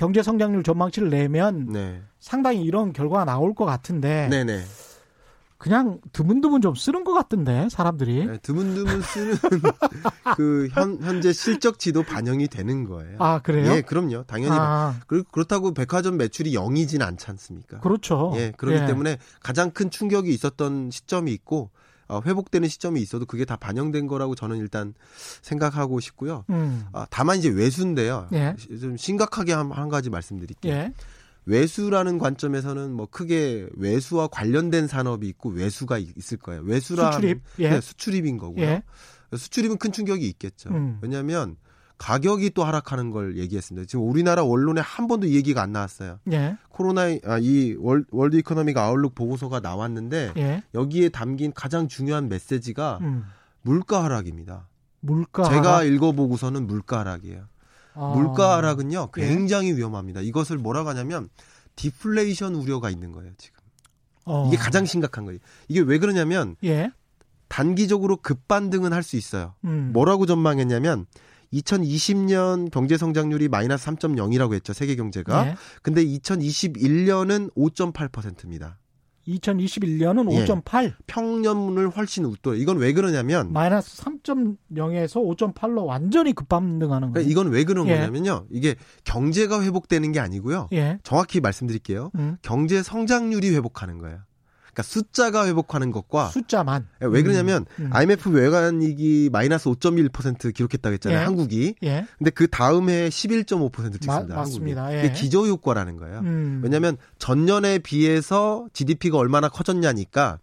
경제 성장률 전망치를 내면 네. 상당히 이런 결과가 나올 것 같은데 네. 네. 그냥 드문드문 좀 쓰는 것 같던데 사람들이 네, 드문드문 쓰는 (laughs) 그 현, 현재 실적치도 반영이 되는 거예요. 아 그래요? 예, 그럼요. 당연히. 아, 그리고 그렇다고 백화점 매출이 0이진 않지 않습니까? 그렇죠. 예, 그렇기 예. 때문에 가장 큰 충격이 있었던 시점이 있고 어, 회복되는 시점이 있어도 그게 다 반영된 거라고 저는 일단 생각하고 싶고요. 음. 아, 다만 이제 외수인데요. 예. 시- 좀 심각하게 한, 한 가지 말씀드릴게요. 예. 외수라는 관점에서는 뭐 크게 외수와 관련된 산업이 있고 외수가 있- 있을 거예요. 외수라 수출입. 예. 네, 수출입인 거고요. 예. 수출입은 큰 충격이 있겠죠. 음. 왜냐하면 가격이 또 하락하는 걸 얘기했습니다. 지금 우리나라 언론에 한 번도 이 얘기가 안 나왔어요. 예. 코로나 아, 이 월, World Economic Outlook 보고서가 나왔는데 예. 여기에 담긴 가장 중요한 메시지가 음. 물가 하락입니다. 물가 제가 하락. 읽어보고서는 물가 하락이에요. 아. 물가 하락은요 예. 굉장히 위험합니다. 이것을 뭐라고 하냐면 디플레이션 우려가 있는 거예요 지금. 어. 이게 가장 심각한 거예요. 이게 왜 그러냐면 예. 단기적으로 급반등은 할 수 있어요. 음. 뭐라고 전망했냐면 2020년 경제 성장률이 마이너스 3.0이라고 했죠 세계 경제가. 예. 근데 2021년은 5.8%입니다. 2021년은 예. 5.8 평년을 훨씬 웃도요. 이건 왜 그러냐면 마이너스 3.0에서 5.8로 완전히 급반등하는 그러니까 거예요. 이건 왜 그런 예. 거냐면요. 이게 경제가 회복되는 게 아니고요. 예. 정확히 말씀드릴게요. 음. 경제 성장률이 회복하는 거예요. 그러니까 숫자가 회복하는 것과 숫자만. 왜 그러냐면 음. IMF 외환위기 마이너스 5.1% 기록했다고 했잖아요. 예. 한국이. 예. 근데 그 다음 해에 11.5% 찍습니다. 마- 맞습니다. 예. 이게 기저 효과라는 거예요. 음. 왜냐하면 전년에 비해서 GDP가 얼마나 커졌냐니까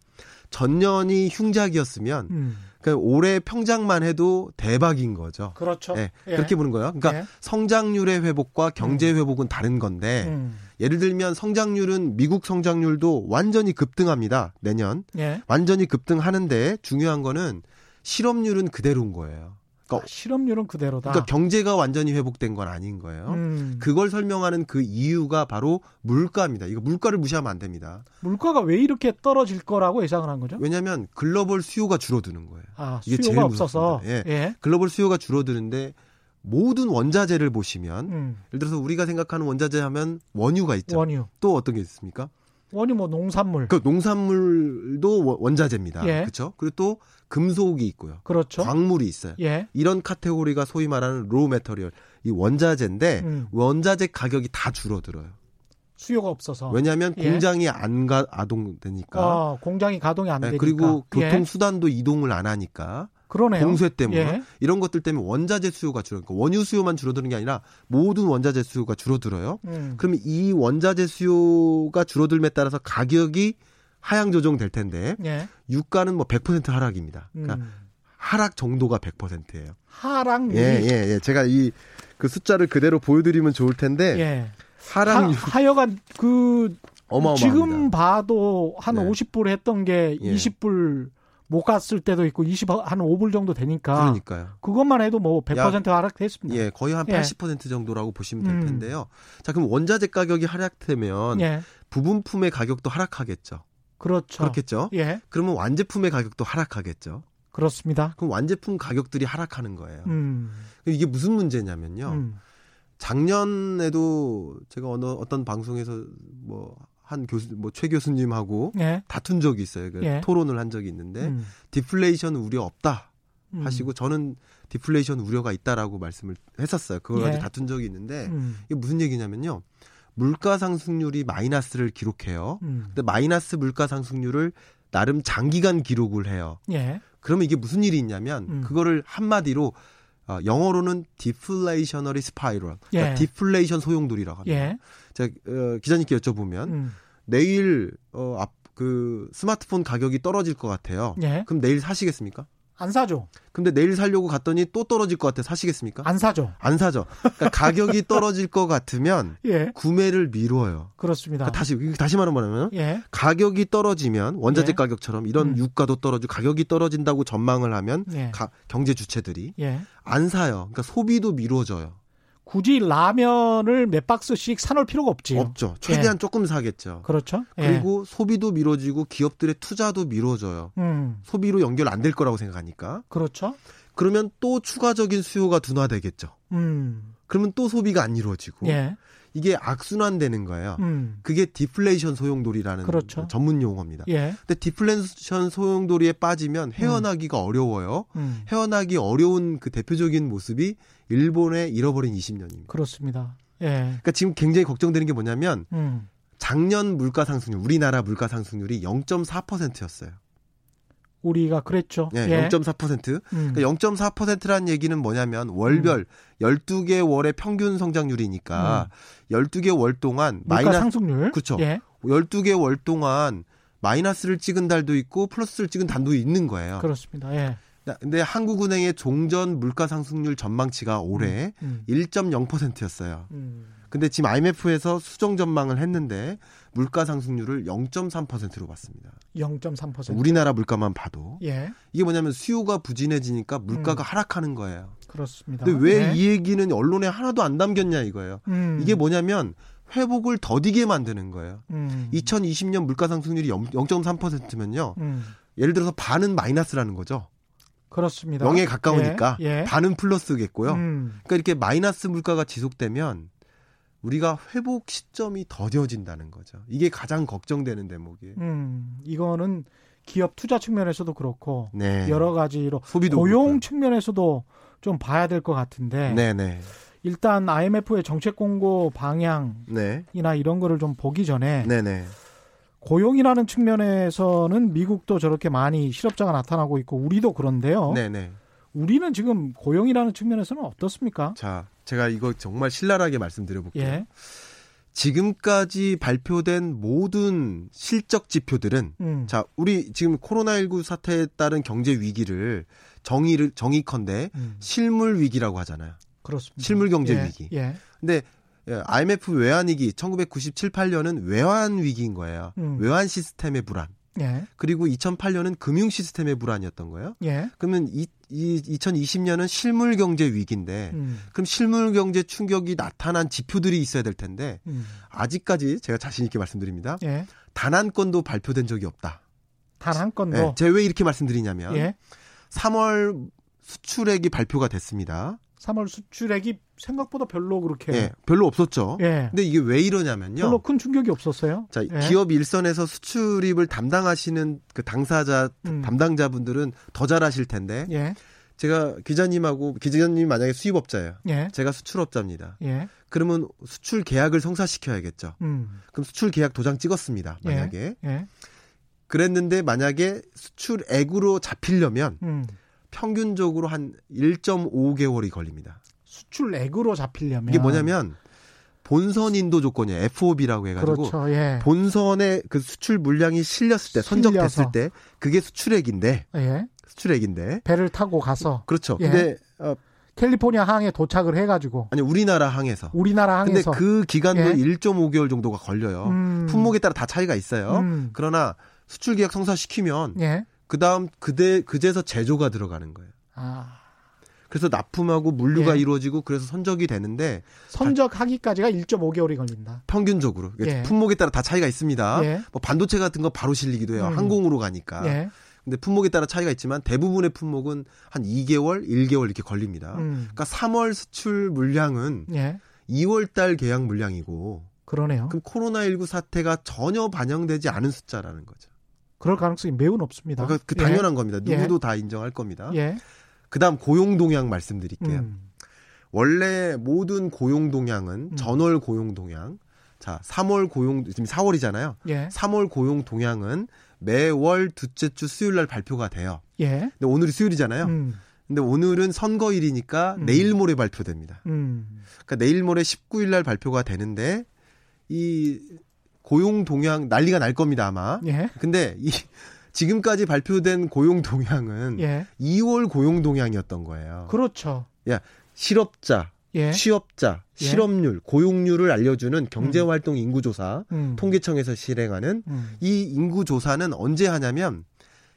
전년이 흉작이었으면 음. 그러니까 올해 평장만 해도 대박인 거죠. 그렇죠. 예, 예. 그렇게 보는 거예요. 그러니까 예. 성장률의 회복과 경제 회복은 다른 건데 음. 예를 들면 성장률은 미국 성장률도 완전히 급등합니다. 내년 예. 완전히 급등하는데 중요한 거는 실업률은 그대로인 거예요. 그러니까, 실업률은 그대로다. 그러니까 경제가 완전히 회복된 건 아닌 거예요. 음. 그걸 설명하는 그 이유가 바로 물가입니다. 이거 물가를 무시하면 안 됩니다. 물가가 왜 이렇게 떨어질 거라고 예상을 한 거죠? 왜냐하면 글로벌 수요가 줄어드는 거예요. 아, 이게 수요가 제일 없어서. 무섭습니다. 예. 글로벌 수요가 줄어드는데 모든 원자재를 보시면 음. 예를 들어서 우리가 생각하는 원자재 하면 원유가 있죠. 원유. 또 어떤 게 있습니까? 원유 뭐 농산물. 그 농산물도 원- 원자재입니다. 예. 그렇죠? 그리고 또 금속이 있고요. 그렇죠. 광물이 있어요. 예. 이런 카테고리가 소위 말하는 raw material, 이 원자재인데 음. 원자재 가격이 다 줄어들어요. 수요가 없어서. 왜냐하면 예. 공장이 안 가, 아동되니까. 어, 공장이 가동이 안 네, 되니까. 그리고 예. 교통 수단도 이동을 안 하니까 그러네요. 공세 때문에 예. 이런 것들 때문에 원자재 수요가 줄어. 그러니까 원유 수요만 줄어드는 게 아니라 모든 원자재 수요가 줄어들어요. 음. 그러면 이 원자재 수요가 줄어들m에 따라서 가격이 하향 조정될 텐데 예. 유가는 뭐 100% 하락입니다. 그러니까 음. 하락 정도가 100%예요. 하락률이 예, 예, 예. 제가 이 그 숫자를 그대로 보여드리면 좋을 텐데 예. 하락률 하, 하여간 그 어마어마합니다. 지금 봐도 한 네. 50불 했던 게 예. 20불 못 갔을 때도 있고 20한 5불 정도 되니까 그러니까요. 그것만 해도 뭐 100% 하락됐습니다. 예, 거의 한 예. 80% 정도라고 보시면 될 음. 텐데요. 자, 그럼 원자재 가격이 하락되면 예. 부분품의 가격도 하락하겠죠. 그렇죠. 그렇겠죠. 예. 그러면 완제품의 가격도 하락하겠죠. 그렇습니다. 그럼 완제품 가격들이 하락하는 거예요. 음. 이게 무슨 문제냐면요. 음. 작년에도 제가 어느 어떤 방송에서 뭐 한 교수 뭐 최 교수님하고 예. 다툰 적이 있어요. 그 예. 토론을 한 적이 있는데 음. 디플레이션 우려 없다 음. 하시고 저는 디플레이션 우려가 있다라고 말씀을 했었어요. 그걸 예. 가지고 다툰 적이 있는데 음. 이게 무슨 얘기냐면요. 물가 상승률이 마이너스를 기록해요. 음. 근데 마이너스 물가 상승률을 나름 장기간 기록을 해요. 예. 그러면 이게 무슨 일이 있냐면 음. 그거를 한마디로 어, 영어로는 deflationary spiral, 그러니까 예. 디플레이션 소용돌이라고 합니다. 예. 제가 어, 기자님께 여쭤보면 음. 내일 어, 앞, 그 스마트폰 가격이 떨어질 것 같아요. 예. 그럼 내일 사시겠습니까? 안 사죠. 근데 내일 살려고 갔더니 또 떨어질 것 같아 사시겠습니까? 안 사죠. 안 사죠. 그러니까 가격이 (laughs) 떨어질 것 같으면 예. 구매를 미뤄요. 그렇습니다. 그러니까 다시 다시 말하면 예. 가격이 떨어지면 원자재 예. 가격처럼 이런 음. 유가도 떨어지고 가격이 떨어진다고 전망을 하면 예. 가- 경제 주체들이 예. 안 사요. 그러니까 소비도 미뤄져요. 굳이 라면을 몇 박스씩 사놓을 필요가 없지요. 없죠. 최대한 조금 사겠죠. 그렇죠. 예. 그리고 소비도 미뤄지고 기업들의 투자도 미뤄져요. 음. 소비로 연결 안 될 거라고 생각하니까. 그렇죠. 그러면 또 추가적인 수요가 둔화되겠죠. 음. 그러면 또 소비가 안 이루어지고 예. 이게 악순환 되는 거예요. 음. 그게 디플레이션 소용돌이라는 그렇죠. 전문 용어입니다. 예. 근데 디플레이션 소용돌이에 빠지면 헤어나기가 어려워요. 음. 헤어나기 어려운 그 대표적인 모습이 일본의 잃어버린 20년입니다. 그렇습니다. 예. 그러니까 지금 굉장히 걱정되는 게 뭐냐면 음. 작년 물가 상승률, 우리나라 물가 상승률이 0.4%였어요. 우리가 그랬죠. 네, 예. 0.4%. 음. 그러니까 0.4%라는 얘기는 뭐냐면 월별 12개 월의 평균 성장률이니까 12개 월 동안 음. 마이너스 상승률. 그쵸. 예. 12개 월 동안 마이너스를 찍은 달도 있고 플러스를 찍은 달도 있는 거예요. 그렇습니다. 예. 근데 한국은행의 종전 물가 상승률 전망치가 올해 음. 1.0%였어요. 음. 근데 지금 IMF에서 수정 전망을 했는데 물가 상승률을 0.3%로 봤습니다. 0.3%. 우리나라 물가만 봐도 예, 이게 뭐냐면 수요가 부진해지니까 물가가 음. 하락하는 거예요. 그렇습니다. 근데 왜 예. 이 얘기는 언론에 하나도 안 담겼냐 이거예요. 음. 이게 뭐냐면 회복을 더디게 만드는 거예요. 음. 2020년 물가 상승률이 0.3%면요. 음. 예를 들어서 반은 마이너스라는 거죠. 그렇습니다. 0에 가까우니까 예, 예. 반은 플러스겠고요. 음. 그러니까 이렇게 마이너스 물가가 지속되면 우리가 회복 시점이 더뎌진다는 거죠. 이게 가장 걱정되는 대목이에요. 음. 이거는 기업 투자 측면에서도 그렇고 네. 여러 가지로 소비도 고용 그렇고요. 측면에서도 좀 봐야 될 것 같은데 네, 네. 일단 IMF의 정책 공고 방향이나 네. 이런 거를 좀 보기 전에 네, 네. 고용이라는 측면에서는 미국도 저렇게 많이 실업자가 나타나고 있고 우리도 그런데요. 네, 네. 우리는 지금 고용이라는 측면에서는 어떻습니까? 자, 제가 이거 정말 신랄하게 말씀드려 볼게요. 예. 지금까지 발표된 모든 실적 지표들은 음. 자, 우리 지금 코로나19 사태에 따른 경제 위기를 정의를 정의컨대 음. 실물 위기라고 하잖아요. 그렇습니다. 실물 경제 예, 위기. 예. 근데 예, IMF 외환위기 1997, 8년은 외환 위기인 거예요. 음. 외환 시스템의 불안. 예. 그리고 2008년은 금융 시스템의 불안이었던 거예요. 예. 그러면 이, 이 2020년은 실물 경제 위기인데 음. 그럼 실물 경제 충격이 나타난 지표들이 있어야 될 텐데 음. 아직까지 제가 자신 있게 말씀드립니다. 예. 단한 건도 발표된 적이 없다. 단 한 건도 네, 제가 왜 이렇게 말씀드리냐면 예. 3월 수출액이 발표가 됐습니다. 3월 수출액이 생각보다 별로 그렇게 예, 별로 없었죠. 예. 근데 이게 왜 이러냐면요. 별로 큰 충격이 없었어요. 자, 예. 기업 일선에서 수출입을 담당하시는 그 당사자 음. 담당자분들은 더 잘하실 텐데 예. 제가 기자님하고 기자님 만약에 수입업자예요. 예. 제가 수출업자입니다. 예. 그러면 수출 계약을 성사시켜야겠죠. 음. 그럼 수출 계약 도장 찍었습니다. 만약에 예. 그랬는데 만약에 수출액으로 잡히려면 음. 평균적으로 한 1.5개월이 걸립니다. 수출액으로 잡히려면 이게 뭐냐면 본선 인도 조건이에요. FOB라고 해가지고 그렇죠. 예. 본선에 그 수출 물량이 실렸을 때 선적됐을. 때 그게 수출액인데 예. 수출액인데 배를 타고 가서 그렇죠. 예. 근데 어, 캘리포니아 항에 도착을 해가지고 아니 우리나라 항에서 우리나라 근데 항에서 그 기간도 예. 1.5개월 정도가 걸려요. 음. 품목에 따라 다 차이가 있어요. 음. 그러나 수출 계약 성사시키면 예. 그다음 그대 그제서 제조가 들어가는 거예요. 아. 그래서 납품하고 물류가 예. 이루어지고 그래서 선적이 되는데 선적하기까지가 1.5개월이 걸린다. 평균적으로 예. 품목에 따라 다 차이가 있습니다. 예. 뭐 반도체 같은 거 바로 실리기도 해요. 음. 항공으로 가니까. 예. 근데 품목에 따라 차이가 있지만 대부분의 품목은 한 2개월, 1개월 이렇게 걸립니다. 음. 그러니까 3월 수출 물량은 예. 2월 달 계약 물량이고 그러네요. 그럼 코로나19 사태가 전혀 반영되지 않은 숫자라는 거죠. 그럴 가능성이 매우 높습니다. 그러니까 그 당연한 겁니다. 예. 누구도 다 인정할 겁니다. 예. 그다음 고용 동향 말씀드릴게요. 음. 원래 모든 고용 동향은 음. 전월 고용 동향. 자, 3월 고용 지금 4월이잖아요. 예. 3월 고용 동향은 매월 둘째 주 수요일 날 발표가 돼요. 예. 근데 오늘이 수요일이잖아요. 음. 근데 오늘은 선거일이니까 음. 내일 모레 발표됩니다. 음. 그러니까 내일 모레 19일 날 발표가 되는데 이 고용 동향 난리가 날 겁니다, 아마. 예. 근데 이 지금까지 발표된 고용 동향은 예. 2월 고용 동향이었던 거예요. 그렇죠. 실업자, 예. 취업자, 예. 실업률, 고용률을 알려주는 경제활동 인구조사 음. 통계청에서 실행하는 음. 이 인구조사는 언제 하냐면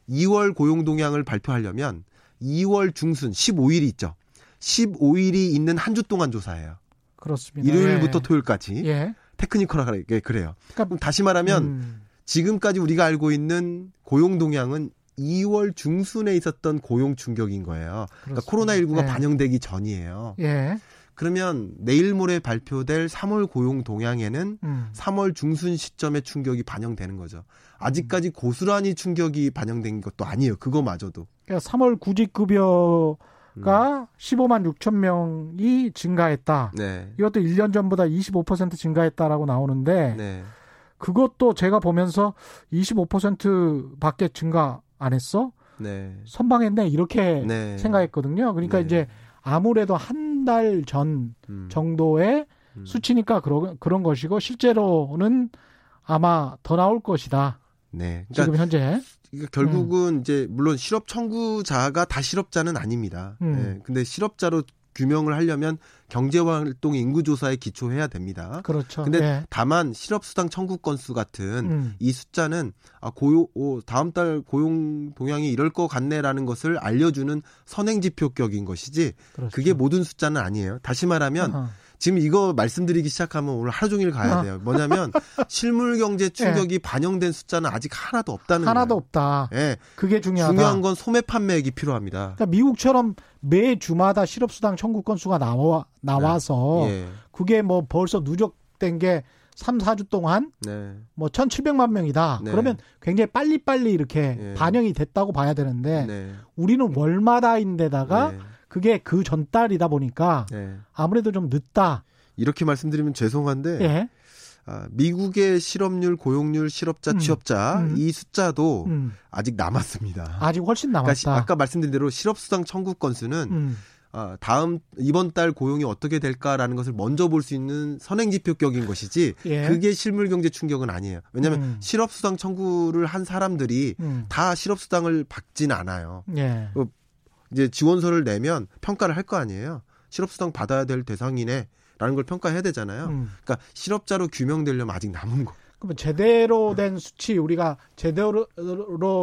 2월 고용 동향을 발표하려면 2월 중순 15일이 있죠. 15일이 있는 한 주 동안 조사해요. 그렇습니다. 일요일부터 예. 토요일까지 예. 테크니컬하게 그래요. 그러니까 다시 말하면 음. 지금까지 우리가 알고 있는 고용 동향은 2월 중순에 있었던 고용 충격인 거예요. 그러니까 그렇습니다. 코로나19가 예. 반영되기 전이에요. 예. 그러면 내일 모레 발표될 3월 고용 동향에는 음. 3월 중순 시점에 충격이 반영되는 거죠. 아직까지 고스란히 충격이 반영된 것도 아니에요. 그거마저도. 그러니까 3월 구직 급여 가 15만 6천 명이 증가했다. 네. 이것도 1년 전보다 25% 증가했다라고 나오는데 네. 그것도 제가 보면서 25%밖에 증가 안 했어? 네. 선방했네 이렇게 네. 생각했거든요. 그러니까 네. 이제 아무래도 한 달전 음. 정도의 음. 수치니까 그런 그런 것이고 실제로는 아마 더 나올 것이다. 네. 그러니까 지금 현재. 그러니까 결국은 이제 물론 실업 청구자가 다 실업자는 아닙니다. 음. 네. 근데 실업자로 규명을 하려면 경제활동 인구조사에 기초해야 됩니다. 그렇죠. 근데 예. 다만 실업수당 청구 건수 같은 음. 이 숫자는 아 고용 오, 다음 달 고용 동향이 이럴 것 같네라는 것을 알려주는 선행지표격인 것이지 그렇죠. 그게 모든 숫자는 아니에요. 다시 말하면 어허. 지금 이거 말씀드리기 시작하면 오늘 하루 종일 가야 어. 돼요. 뭐냐면 (laughs) 실물 경제 충격이 반영된 숫자는 아직 하나도 없다는 예. 하나도 거예요. 없다. 예. 그게 중요하다. 중요한 건 소매 판매액이 필요합니다. 그러니까 미국처럼 매 주마다 실업수당 청구 건수가 나와 나와서 예. 그게 뭐 벌써 누적된 게 3, 4주 동안 네. 뭐 1,700만 명이다. 네. 그러면 굉장히 빨리빨리 이렇게 예. 반영이 됐다고 봐야 되는데 네. 우리는 월마다인데다가 네. 그게 그 전달이다 보니까 네. 아무래도 좀 늦다. 이렇게 말씀드리면 죄송한데 예. 아, 미국의 실업률, 고용률, 실업자, 음. 취업자 음. 이 숫자도 음. 아직 남았습니다. 아직 훨씬 그러니까 시- 남았다. 아까 말씀드린 대로 실업수당 청구 건수는 음. 아, 다음 이번 달 고용이 어떻게 될까라는 것을 먼저 볼 수 있는 선행지표격인 것이지 예. 그게 실물 경제 충격은 아니에요. 왜냐하면 음. 실업수당 청구를 한 사람들이 음. 다 실업수당을 받진 않아요. 예. 이제 지원서를 내면 평가를 할 거 아니에요. 실업수당 받아야 될 대상이네라는 걸 평가해야 되잖아요. 음. 그러니까 실업자로 규명되려면 아직 남은 거. 그러면 제대로 된 수치 우리가 제대로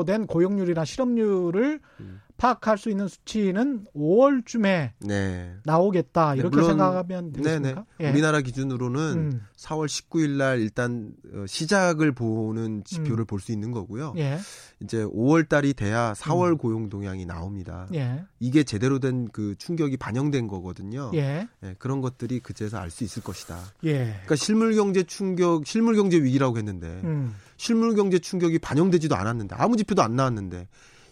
된 고용률이나 실업률을 음. 파악할 수 있는 수치는 5월쯤에 네. 나오겠다 네, 이렇게 물론- 생각하면 네네. 되겠습니까? 예. 우리나라 기준으로는 음. 4월 19일 날 일단 어, 시작을 보는 지표를 볼수 있는 거고요. 음. 예. 이제 5월 달이 돼야 4월 음. 고용 동향이 나옵니다. 예. 이게 제대로 된 그 충격이 반영된 거거든요. 예. 예, 그런 것들이 그제서 알 수 있을 것이다. 예. 그러니까 실물 경제 충격, 실물 경제 위기라고 했는데 음. 실물 경제 충격이 반영되지도 않았는데 아무 지표도 안 나왔는데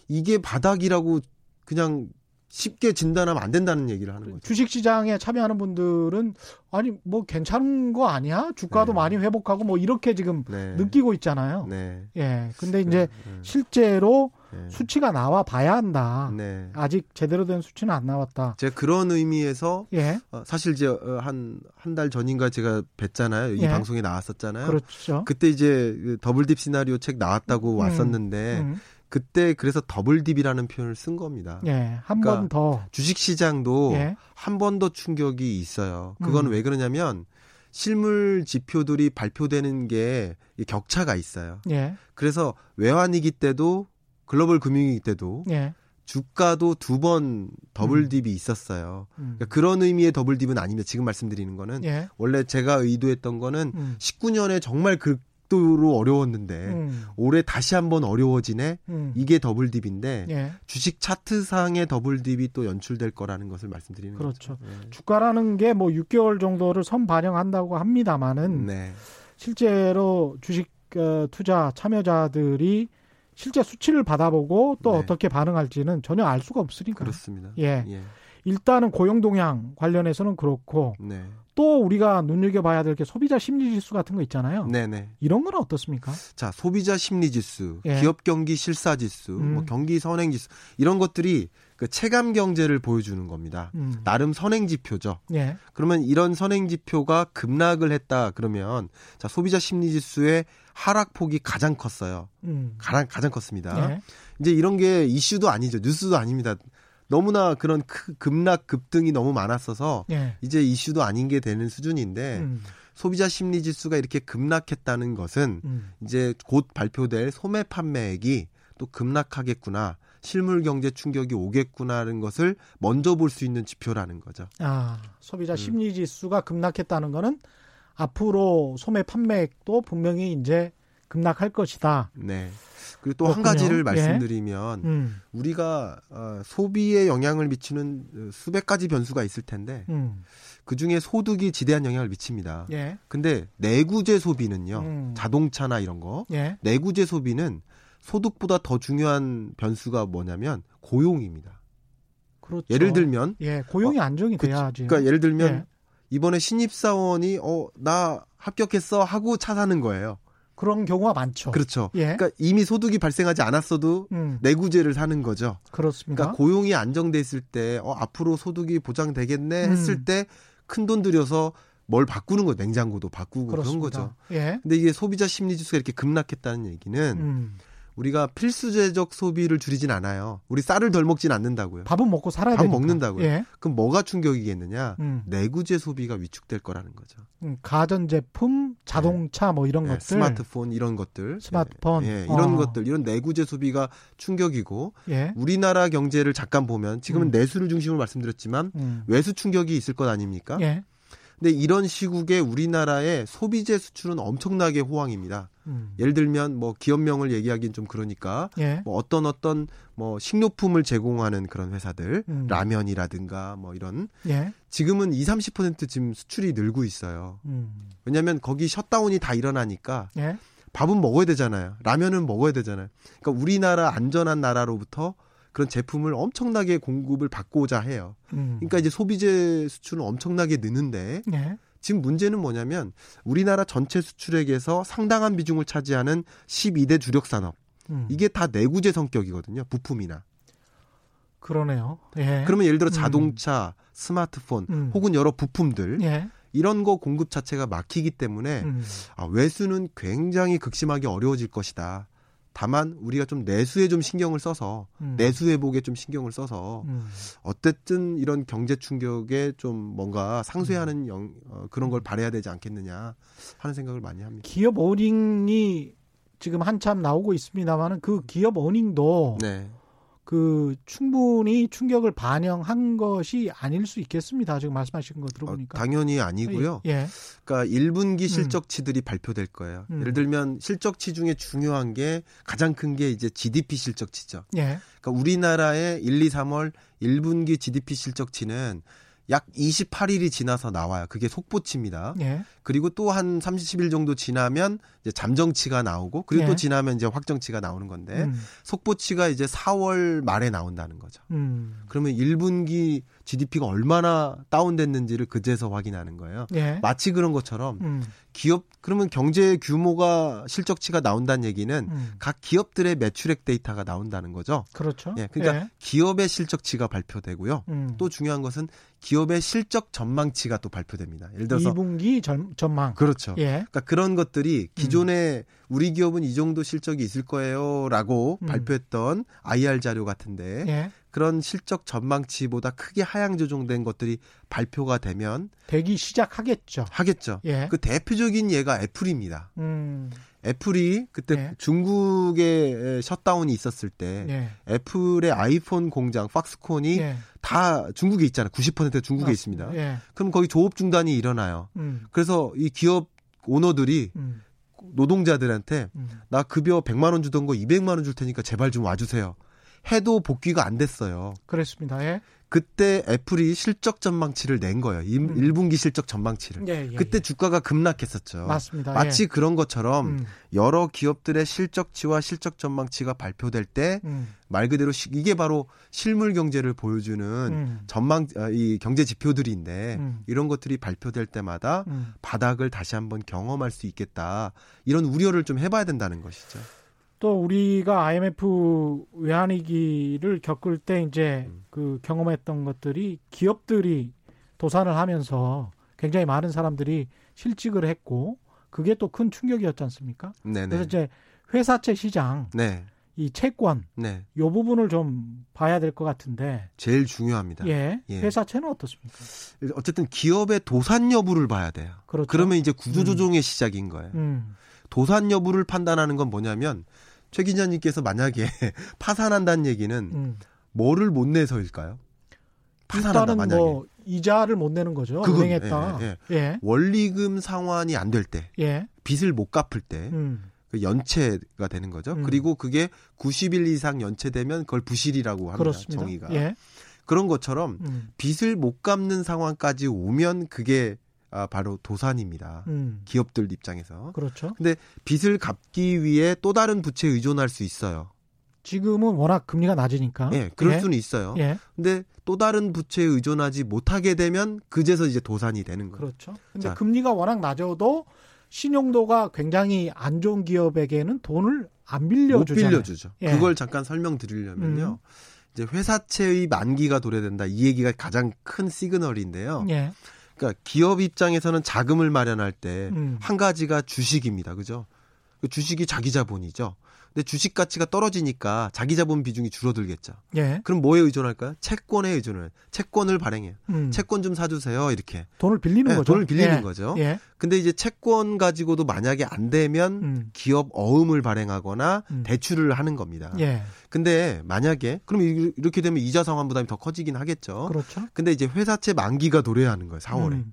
이게 바닥이라고 그냥 쉽게 진단하면 안 된다는 얘기를 하는 거죠. 주식 시장에 참여하는 분들은 아니 뭐 괜찮은 거 아니야? 주가도 네. 많이 회복하고 뭐 이렇게 지금 네. 느끼고 있잖아요. 네. 예. 근데 이제 네. 실제로 네. 수치가 나와 봐야 한다. 네. 아직 제대로 된 수치는 안 나왔다. 제가 그런 의미에서 예. 어, 사실 이제 한 한 달 전인가 제가 뵀잖아요. 이 예. 방송에 나왔었잖아요. 그렇죠. 그때 이제 그 더블딥 시나리오 책 나왔다고 음, 왔었는데 음. 그때 그래서 더블 딥이라는 표현을 쓴 겁니다. 예. 한 그러니까 번 더. 주식 시장도 예. 한번 더 충격이 있어요. 그건 음. 왜 그러냐면 실물 지표들이 발표되는 게 격차가 있어요. 예. 그래서 외환위기 때도 글로벌 금융위기 때도 예. 주가도 두 번 더블 딥이 있었어요. 음. 그러니까 그런 의미의 더블 딥은 아닙니다. 지금 말씀드리는 거는 예. 원래 제가 의도했던 거는 음. 19년에 정말 극도로 어려웠는데 음. 올해 다시 한번 어려워지네. 음. 이게 더블딥인데 예. 주식 차트상의 더블딥이 또 연출될 거라는 것을 말씀드리는 그렇죠. 거죠. 네. 주가라는 게 뭐 6개월 정도를 선 반영한다고 합니다만은 네. 실제로 주식 어, 투자 참여자들이 실제 수치를 받아보고 또 네. 어떻게 반응할지는 전혀 알 수가 없으니까. 그렇습니다. 예. 예. 일단은 고용 동향 관련해서는 그렇고 네. 또 우리가 눈여겨봐야 될 게 소비자 심리 지수 같은 거 있잖아요. 네, 네. 이런 건 어떻습니까? 자, 소비자 심리 지수, 예. 기업 경기 실사 지수, 음. 뭐 경기 선행 지수 이런 것들이 그 체감 경제를 보여주는 겁니다. 음. 나름 선행 지표죠. 예. 그러면 이런 선행 지표가 급락을 했다 그러면 자, 소비자 심리 지수의 하락 폭이 가장 컸어요. 음. 가장 가장 컸습니다. 예. 이제 이런 게 이슈도 아니죠. 뉴스도 아닙니다. 너무나 그런 크- 급락 급등이 너무 많았어서 예. 이제 이슈도 아닌 게 되는 수준인데 음. 소비자 심리 지수가 이렇게 급락했다는 것은 음. 이제 곧 발표될 소매 판매액이 또 급락하겠구나. 실물 경제 충격이 오겠구나라는 것을 먼저 볼 수 있는 지표라는 거죠. 아, 소비자 음. 심리 지수가 급락했다는 거는 앞으로 소매 판매액도 분명히 이제 급락할 것이다. 네. 그리고 또 한. 가지를 예. 말씀드리면 음. 우리가 어, 소비에 영향을 미치는 어, 수백 가지 변수가 있을 텐데 음. 그 중에 소득이 지대한 영향을 미칩니다. 예. 근데 내구재 소비는요. 음. 자동차나 이런 거 예. 내구재 소비는 소득보다 더 중요한 변수가 뭐냐면 고용입니다. 그렇죠. 예를 들면 예, 고용이 안정이 그- 돼야지. 그러니까 예를 들면 예. 이번에 신입 사원이 어 나 합격했어 하고 차 사는 거예요. 그런 경우가 많죠. 그렇죠. 예. 그러니까 이미 소득이 발생하지 않았어도 음, 내구재를 사는 거죠. 그렇습니다. 그러니까 고용이 안정돼 있을 때 어, 앞으로 소득이 보장되겠네 음. 했을 때큰 돈 들여서 뭘 바꾸는 거 냉장고도 바꾸고 그런 그렇습니다. 거죠. 예. 근데 이게 소비자 심리 지수가 이렇게 급락했다는 얘기는 음. 우리가 필수제적 소비를 줄이진 않아요. 우리 쌀을 덜 먹진 않는다고요. 밥은 먹고 살아야 밥. 먹는다고요. 예. 그럼 뭐가 충격이겠느냐? 음. 내구재 소비가 위축될 거라는 거죠. 음, 가전제품, 자동차 뭐 이런 네, 것들. 스마트폰 이런 것들, 스마트폰. 예, 예, 이런 어. 것들, 이런 내구재 소비가 충격이고 예. 우리나라 경제를 잠깐 보면 지금은 음. 내수를 중심으로 말씀드렸지만 음. 외수 충격이 있을 것 아닙니까? 예. 근데 이런 시국에 우리나라의 소비재 수출은 엄청나게 호황입니다. 음. 예를 들면 뭐 기업명을 얘기하기는 좀 그러니까 예. 뭐 어떤 어떤 뭐 식료품을 제공하는 그런 회사들 음. 라면이라든가 뭐 이런 예. 지금은 2, 30% 지금 수출이 늘고 있어요. 음. 왜냐하면 거기 셧다운이 다 일어나니까 예. 밥은 먹어야 되잖아요. 라면은 먹어야 되잖아요. 그러니까 우리나라 안전한 나라로부터 그런 제품을 엄청나게 공급을 받고자 해요. 음. 그러니까 이제 소비재 수출은 엄청나게 느는데 예. 지금 문제는 뭐냐면 우리나라 전체 수출액에서 상당한 비중을 차지하는 12대 주력 산업 음. 이게 다 내구재 성격이거든요. 부품이나. 그러네요. 예. 그러면 예를 들어 음. 자동차, 스마트폰 음. 혹은 여러 부품들 예. 이런 거 공급 자체가 막히기 때문에 음. 아, 외수는 굉장히 극심하게 어려워질 것이다. 다만 우리가 좀 내수에 좀 신경을 써서 음. 내수 회복에 좀 신경을 써서 음. 어쨌든 이런 경제 충격에 좀 뭔가 음. 상쇄하는 영, 어, 그런 걸 바래야 되지 않겠느냐 하는 생각을 많이 합니다. 기업 어닝이 지금 한참 나오고 있습니다만은 그 기업 어닝도 네. 그 충분히 충격을 반영한 것이 아닐 수 있겠습니다. 지금 말씀하신 거 어, 들어보니까. 당연히 아니고요. 예. 그러니까 1분기 실적치들이 발표될 거예요. 음. 예를 들면 실적치 중에 중요한 게 가장 큰 게 이제 GDP 실적치죠. 예. 그러니까 우리나라의 1, 2, 3월 1분기 GDP 실적치는 약 28일이 지나서 나와요. 그게 속보치입니다. 예. 그리고 또 한 30일 정도 지나면 이제 잠정치가 나오고 그리고 예. 또 지나면 이제 확정치가 나오는 건데 음. 속보치가 이제 4월 말에 나온다는 거죠. 음. 그러면 1분기 GDP가 얼마나 다운됐는지를 그제서 확인하는 거예요. 예. 마치 그런 것처럼 음. 기업 그러면 경제 규모가 실적치가 나온다는 얘기는 음. 각 기업들의 매출액 데이터가 나온다는 거죠. 그렇죠. 예, 그러니까 예. 기업의 실적치가 발표되고요. 음. 또 중요한 것은 기업의 실적 전망치가 또 발표됩니다. 예를 들어서 2분기 전, 전망. 그렇죠. 예. 그러니까 그런 것들이 기존에 우리 기업은 이 정도 실적이 있을 거예요라고 음. 발표했던 IR 자료 같은데 예. 그런 실적 전망치보다 크게 하향 조정된 것들이 발표가 되면 되기 시작하겠죠. 하겠죠. 예. 그 대표적인 예가 애플입니다. 음. 애플이 그때 예. 중국에 셧다운이 있었을 때 예. 애플의 아이폰 공장 폭스콘이 예. 다 중국에 있잖아요. 90% 중국에 있습니다. 예. 그럼 거기 조업 중단이 일어나요. 음. 그래서 이 기업 오너들이 음. 노동자들한테 음. 나 급여 100만 원 주던 거 200만 원 줄 테니까 제발 좀 와주세요. 해도 복귀가 안 됐어요. 그랬습니다. 예. 그때 애플이 실적 전망치를 낸 거예요. 음. 1, 분기 실적 전망치를. 예, 예, 그때 예. 주가가 급락했었죠. 맞습니다. 마치 예. 그런 것처럼 음. 여러 기업들의 실적치와 실적 전망치가 발표될 때말 음. 그대로 시- 이게 바로 실물 경제를 보여주는 음. 전망 아, 이 경제 지표들인데 음. 이런 것들이 발표될 때마다 음. 바닥을 다시 한번 경험할 수 있겠다 이런 우려를 좀 해봐야 된다는 것이죠. 또 우리가 IMF 외환위기를 겪을 때 이제 음. 그 경험했던 것들이 기업들이 도산을 하면서 굉장히 많은 사람들이 실직을 했고 그게 또 큰 충격이었지 않습니까? 네네. 그래서 이제 회사채 시장 네, 이 채권 네, 요 부분을 좀 봐야 될 것 같은데 제일 중요합니다. 예, 예. 회사채는 어떻습니까? 어쨌든 기업의 도산 여부를 봐야 돼요. 그렇죠. 그러면 이제 구조조정의 시작인 거예요. 음, 도산 여부를 판단하는 건 뭐냐면 최 기자님께서 만약에 (laughs) 파산한다는 얘기는 음. 뭐를 못 내서일까요? 파산한다 일단은 만약에 뭐 이자를 못 내는 거죠. 그건, 은행했다. 예, 예, 원리금 상환이 안 될 때, 예, 빚을 못 갚을 때 음, 그 연체가 되는 거죠. 음. 그리고 그게 90일 이상 연체되면 그걸 부실이라고 합니다. 그렇습니다. 정의가. 예, 그런 것처럼 음, 빚을 못 갚는 상황까지 오면 그게 아, 바로 도산입니다. 음, 기업들 입장에서. 그렇죠. 근데 빚을 갚기 위해 또 다른 부채에 의존할 수 있어요. 지금은 워낙 금리가 낮으니까. 예, 그럴 예, 수는 있어요. 예, 근데 또 다른 부채에 의존하지 못하게 되면 그제서 이제 도산이 되는 거예요. 그렇죠. 근데 자. 금리가 워낙 낮아도 신용도가 굉장히 안 좋은 기업에게는 돈을 안못 빌려주잖아요. 빌려주죠. 예. 그걸 잠깐 설명드리려면요. 이제 회사채의 만기가 도래된다. 이 얘기가 가장 큰 시그널인데요. 예, 그러니까 기업 입장에서는 자금을 마련할 때한 음. 가지가 주식입니다. 그죠? 그 주식이 자기 자본이죠. 근데 주식 가치가 떨어지니까 자기 자본 비중이 줄어들겠죠. 예. 그럼 뭐에 의존할까요? 채권에 의존을. 채권을 발행해요. 음. 채권 좀 사주세요. 이렇게. 돈을 빌리는 네, 거죠. 돈을 빌리는 예. 거죠. 예. 근데 이제 채권 가지고도 만약에 안 되면 음. 기업 어음을 발행하거나 음. 대출을 하는 겁니다. 예. 근데 만약에 그럼 이- 이렇게 되면 이자 상환 부담이 더 커지긴 하겠죠. 그렇죠. 근데 이제 회사채 만기가 도래하는 거예요. 4월에. 음.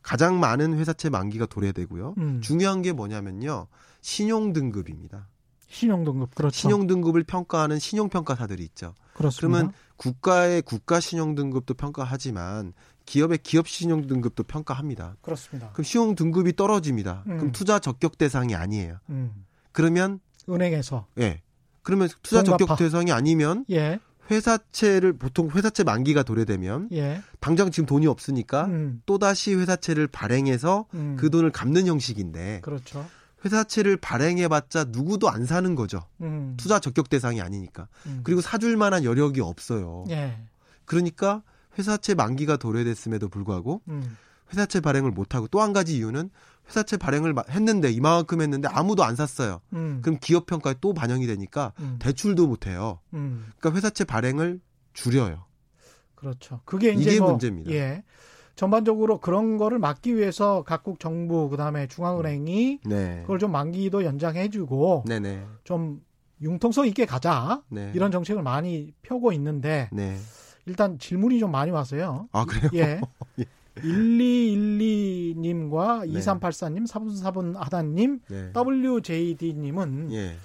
가장 많은 회사채 만기가 도래되고요. 음. 중요한 게 뭐냐면요. 신용 등급입니다. 신용 등급 그렇죠. 신용 등급을 평가하는 신용 평가사들이 있죠. 그렇습니다. 그러면 국가의 국가 신용 등급도 평가하지만 기업의 기업 신용 등급도 평가합니다. 그렇습니다. 그럼 신용 등급이 떨어집니다. 음. 그럼 투자 적격 대상이 아니에요. 음. 그러면 은행에서 예. 그러면 투자 동갑화. 적격 대상이 아니면 예. 회사채를 보통 회사채 만기가 도래되면 예. 당장 지금 돈이 없으니까 음. 또 다시 회사채를 발행해서 음. 그 돈을 갚는 형식인데 그렇죠. 회사채를 발행해봤자 누구도 안 사는 거죠. 음. 투자 적격 대상이 아니니까. 음. 그리고 사줄 만한 여력이 없어요. 예. 그러니까 회사채 만기가 도래됐음에도 불구하고 음. 회사채 발행을 못하고 또 한 가지 이유는 회사채 발행을 마- 했는데 이만큼 했는데 아무도 안 샀어요. 음. 그럼 기업 평가에 또 반영이 되니까 음. 대출도 못해요. 음. 그러니까 회사채 발행을 줄여요. 그렇죠. 그게 이제 이게 뭐, 문제입니다. 예. 전반적으로 그런 거를 막기 위해서 각국 정부 그다음에 중앙은행이 네. 그걸 좀 만기도 연장해주고 네네. 좀 융통성 있게 가자 네. 이런 정책을 많이 펴고 있는데 네. 일단 질문이 좀 많이 왔어요. 아 그래요? 예. (laughs) 1212님과 네. 2384님, 44분 하다님, 네. WJD님은 예.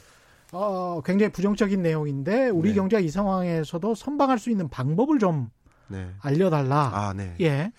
어, 굉장히 부정적인 내용인데 우리 네. 경제가 이 상황에서도 선방할 수 있는 방법을 좀 네. 알려달라. 아 네. 예.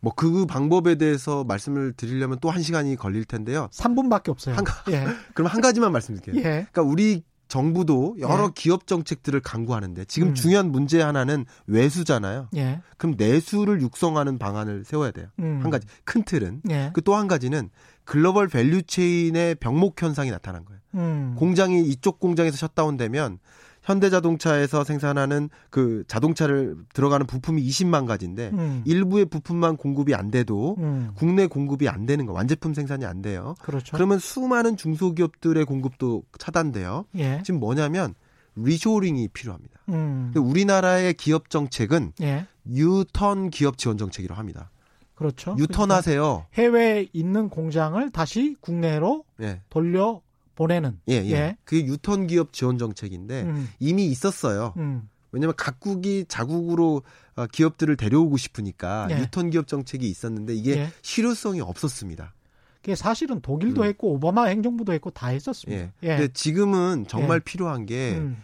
뭐 그 방법에 대해서 말씀을 드리려면 또 한 시간이 걸릴 텐데요. 3분밖에 없어요. 한 예. (laughs) 그럼 한 가지만 말씀드릴게요. 예. 그러니까 우리 정부도 여러 예. 기업 정책들을 강구하는데 지금 음. 중요한 문제 하나는 외수잖아요. 예. 그럼 내수를 육성하는 방안을 세워야 돼요. 음. 한 가지 큰 틀은 예. 그또 한 가지는 global value chain의 병목 현상이 나타난 거예요. 음. 공장이 이쪽 공장에서 셧다운되면 현대자동차에서 생산하는 그 자동차를 들어가는 부품이 20만 가지인데 음. 일부의 부품만 공급이 안 돼도 음. 국내 공급이 안 되는 거 완제품 생산이 안 돼요. 그렇죠. 그러면 수많은 중소기업들의 공급도 차단돼요. 예. 지금 뭐냐면 리쇼링이 필요합니다. 음. 우리나라의 기업 정책은 예. 유턴 기업 지원 정책이라고 합니다. 그렇죠. 유턴하세요. 해외에 있는 공장을 다시 국내로 예, 돌려 보내는. 예, 예. 예. 그게 유턴 기업 지원 정책인데 음. 이미 있었어요. 음. 왜냐하면 각국이 자국으로 어, 기업들을 데려오고 싶으니까 예. 유턴 기업 정책이 있었는데 이게 예. 실효성이 없었습니다. 그게 사실은 독일도 음. 했고 오바마 행정부도 했고 다 했었습니다. 예. 예. 근데 지금은 정말 예. 필요한 게 음.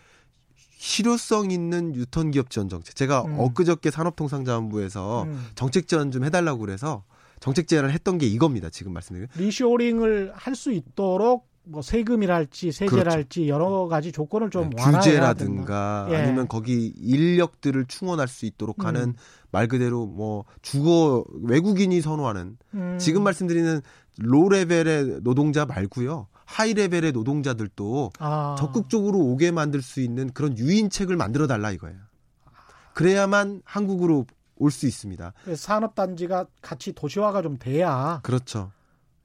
실효성 있는 유턴 기업 지원 정책. 제가 음. 엊그저께 산업통상자원부에서 음. 정책 제안 좀 해달라고 그래서 정책 제안을 했던 게 이겁니다. 지금 말씀드린. 리쇼링을 할 수 있도록 뭐 세금이랄지 세제랄지 여러 가지 조건을 좀 네. 규제라든가 예. 아니면 거기 인력들을 충원할 수 있도록 하는 음. 말 그대로 뭐 주거 외국인이 선호하는 음. 지금 말씀드리는 low level의 노동자 말고요. high level의 노동자들도 아. 적극적으로 오게 만들 수 있는 그런 유인책을 만들어 달라 이거예요. 그래야만 한국으로 올 수 있습니다. 그래서 산업 단지가 같이 도시화가 좀 돼야 그렇죠.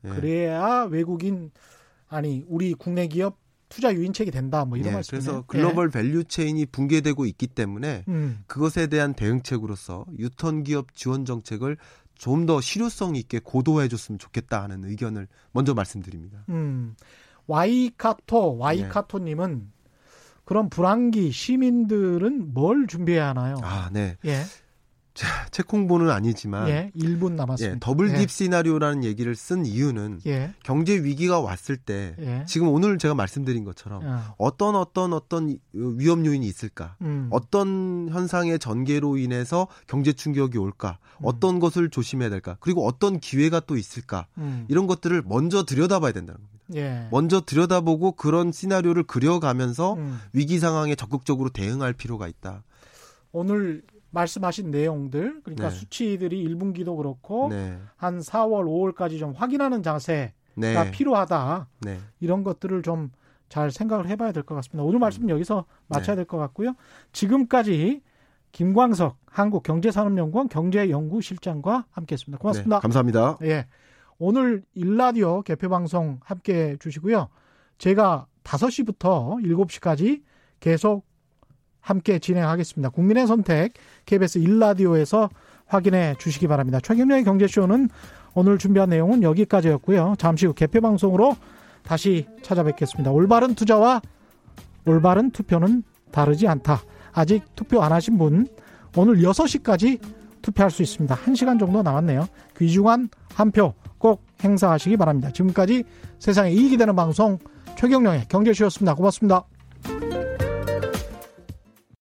예. 그래야 외국인 아니 우리 국내 기업 투자 유인책이 된다 뭐 이런 예, 말씀이네요. 그래서 global value chain이 붕괴되고 있기 때문에 예. 음. 그것에 대한 대응책으로서 유턴 기업 지원 정책을 좀 더 실효성 있게 고도화해 줬으면 좋겠다 하는 의견을 먼저 말씀드립니다. 음. 와이카토 와이카토님은 그런 불황기 시민들은 뭘 준비해야 하나요? 아, 네. 예, 책 홍보는 아니지만 예, 1분 남았습니다. 예, 더블 딥 시나리오라는 얘기를 쓴 이유는 예, 경제 위기가 왔을 때 예. 지금 오늘 제가 말씀드린 것처럼 어, 어떤 어떤 어떤 위험 요인이 있을까? 음. 어떤 현상의 전개로 인해서 경제 충격이 올까? 음. 어떤 것을 조심해야 될까? 그리고 어떤 기회가 또 있을까? 음. 이런 것들을 먼저 들여다봐야 된다는 겁니다. 예. 먼저 들여다보고 그런 시나리오를 그려가면서 음. 위기 상황에 적극적으로 대응할 필요가 있다. 오늘 말씀하신 내용들 그러니까 네. 수치들이 1분기도 그렇고 네. 한 4월, 5월까지 좀 확인하는 자세가 네. 필요하다. 네. 이런 것들을 좀 잘 생각을 해봐야 될 것 같습니다. 오늘 말씀은 여기서 마쳐야 네. 될것 같고요. 지금까지 김광석 한국경제산업연구원 경제연구실장과 함께했습니다. 고맙습니다. 네, 감사합니다. 예. 오늘 일라디오 개표방송 함께 해주시고요. 제가 5시부터 7시까지 계속 함께 진행하겠습니다. 국민의 선택 KBS 일라디오에서 확인해 주시기 바랍니다. 최경련의 경제쇼는 오늘 준비한 내용은 여기까지였고요. 잠시 후 개표 방송으로 다시 찾아뵙겠습니다. 올바른 투자와 올바른 투표는 다르지 않다. 아직 투표 안 하신 분 오늘 6시까지 투표할 수 있습니다. 1시간 정도 남았네요. 귀중한 한 표 꼭 행사하시기 바랍니다. 지금까지 세상에 이익이 되는 방송 최경령의 경제쇼였습니다. 고맙습니다.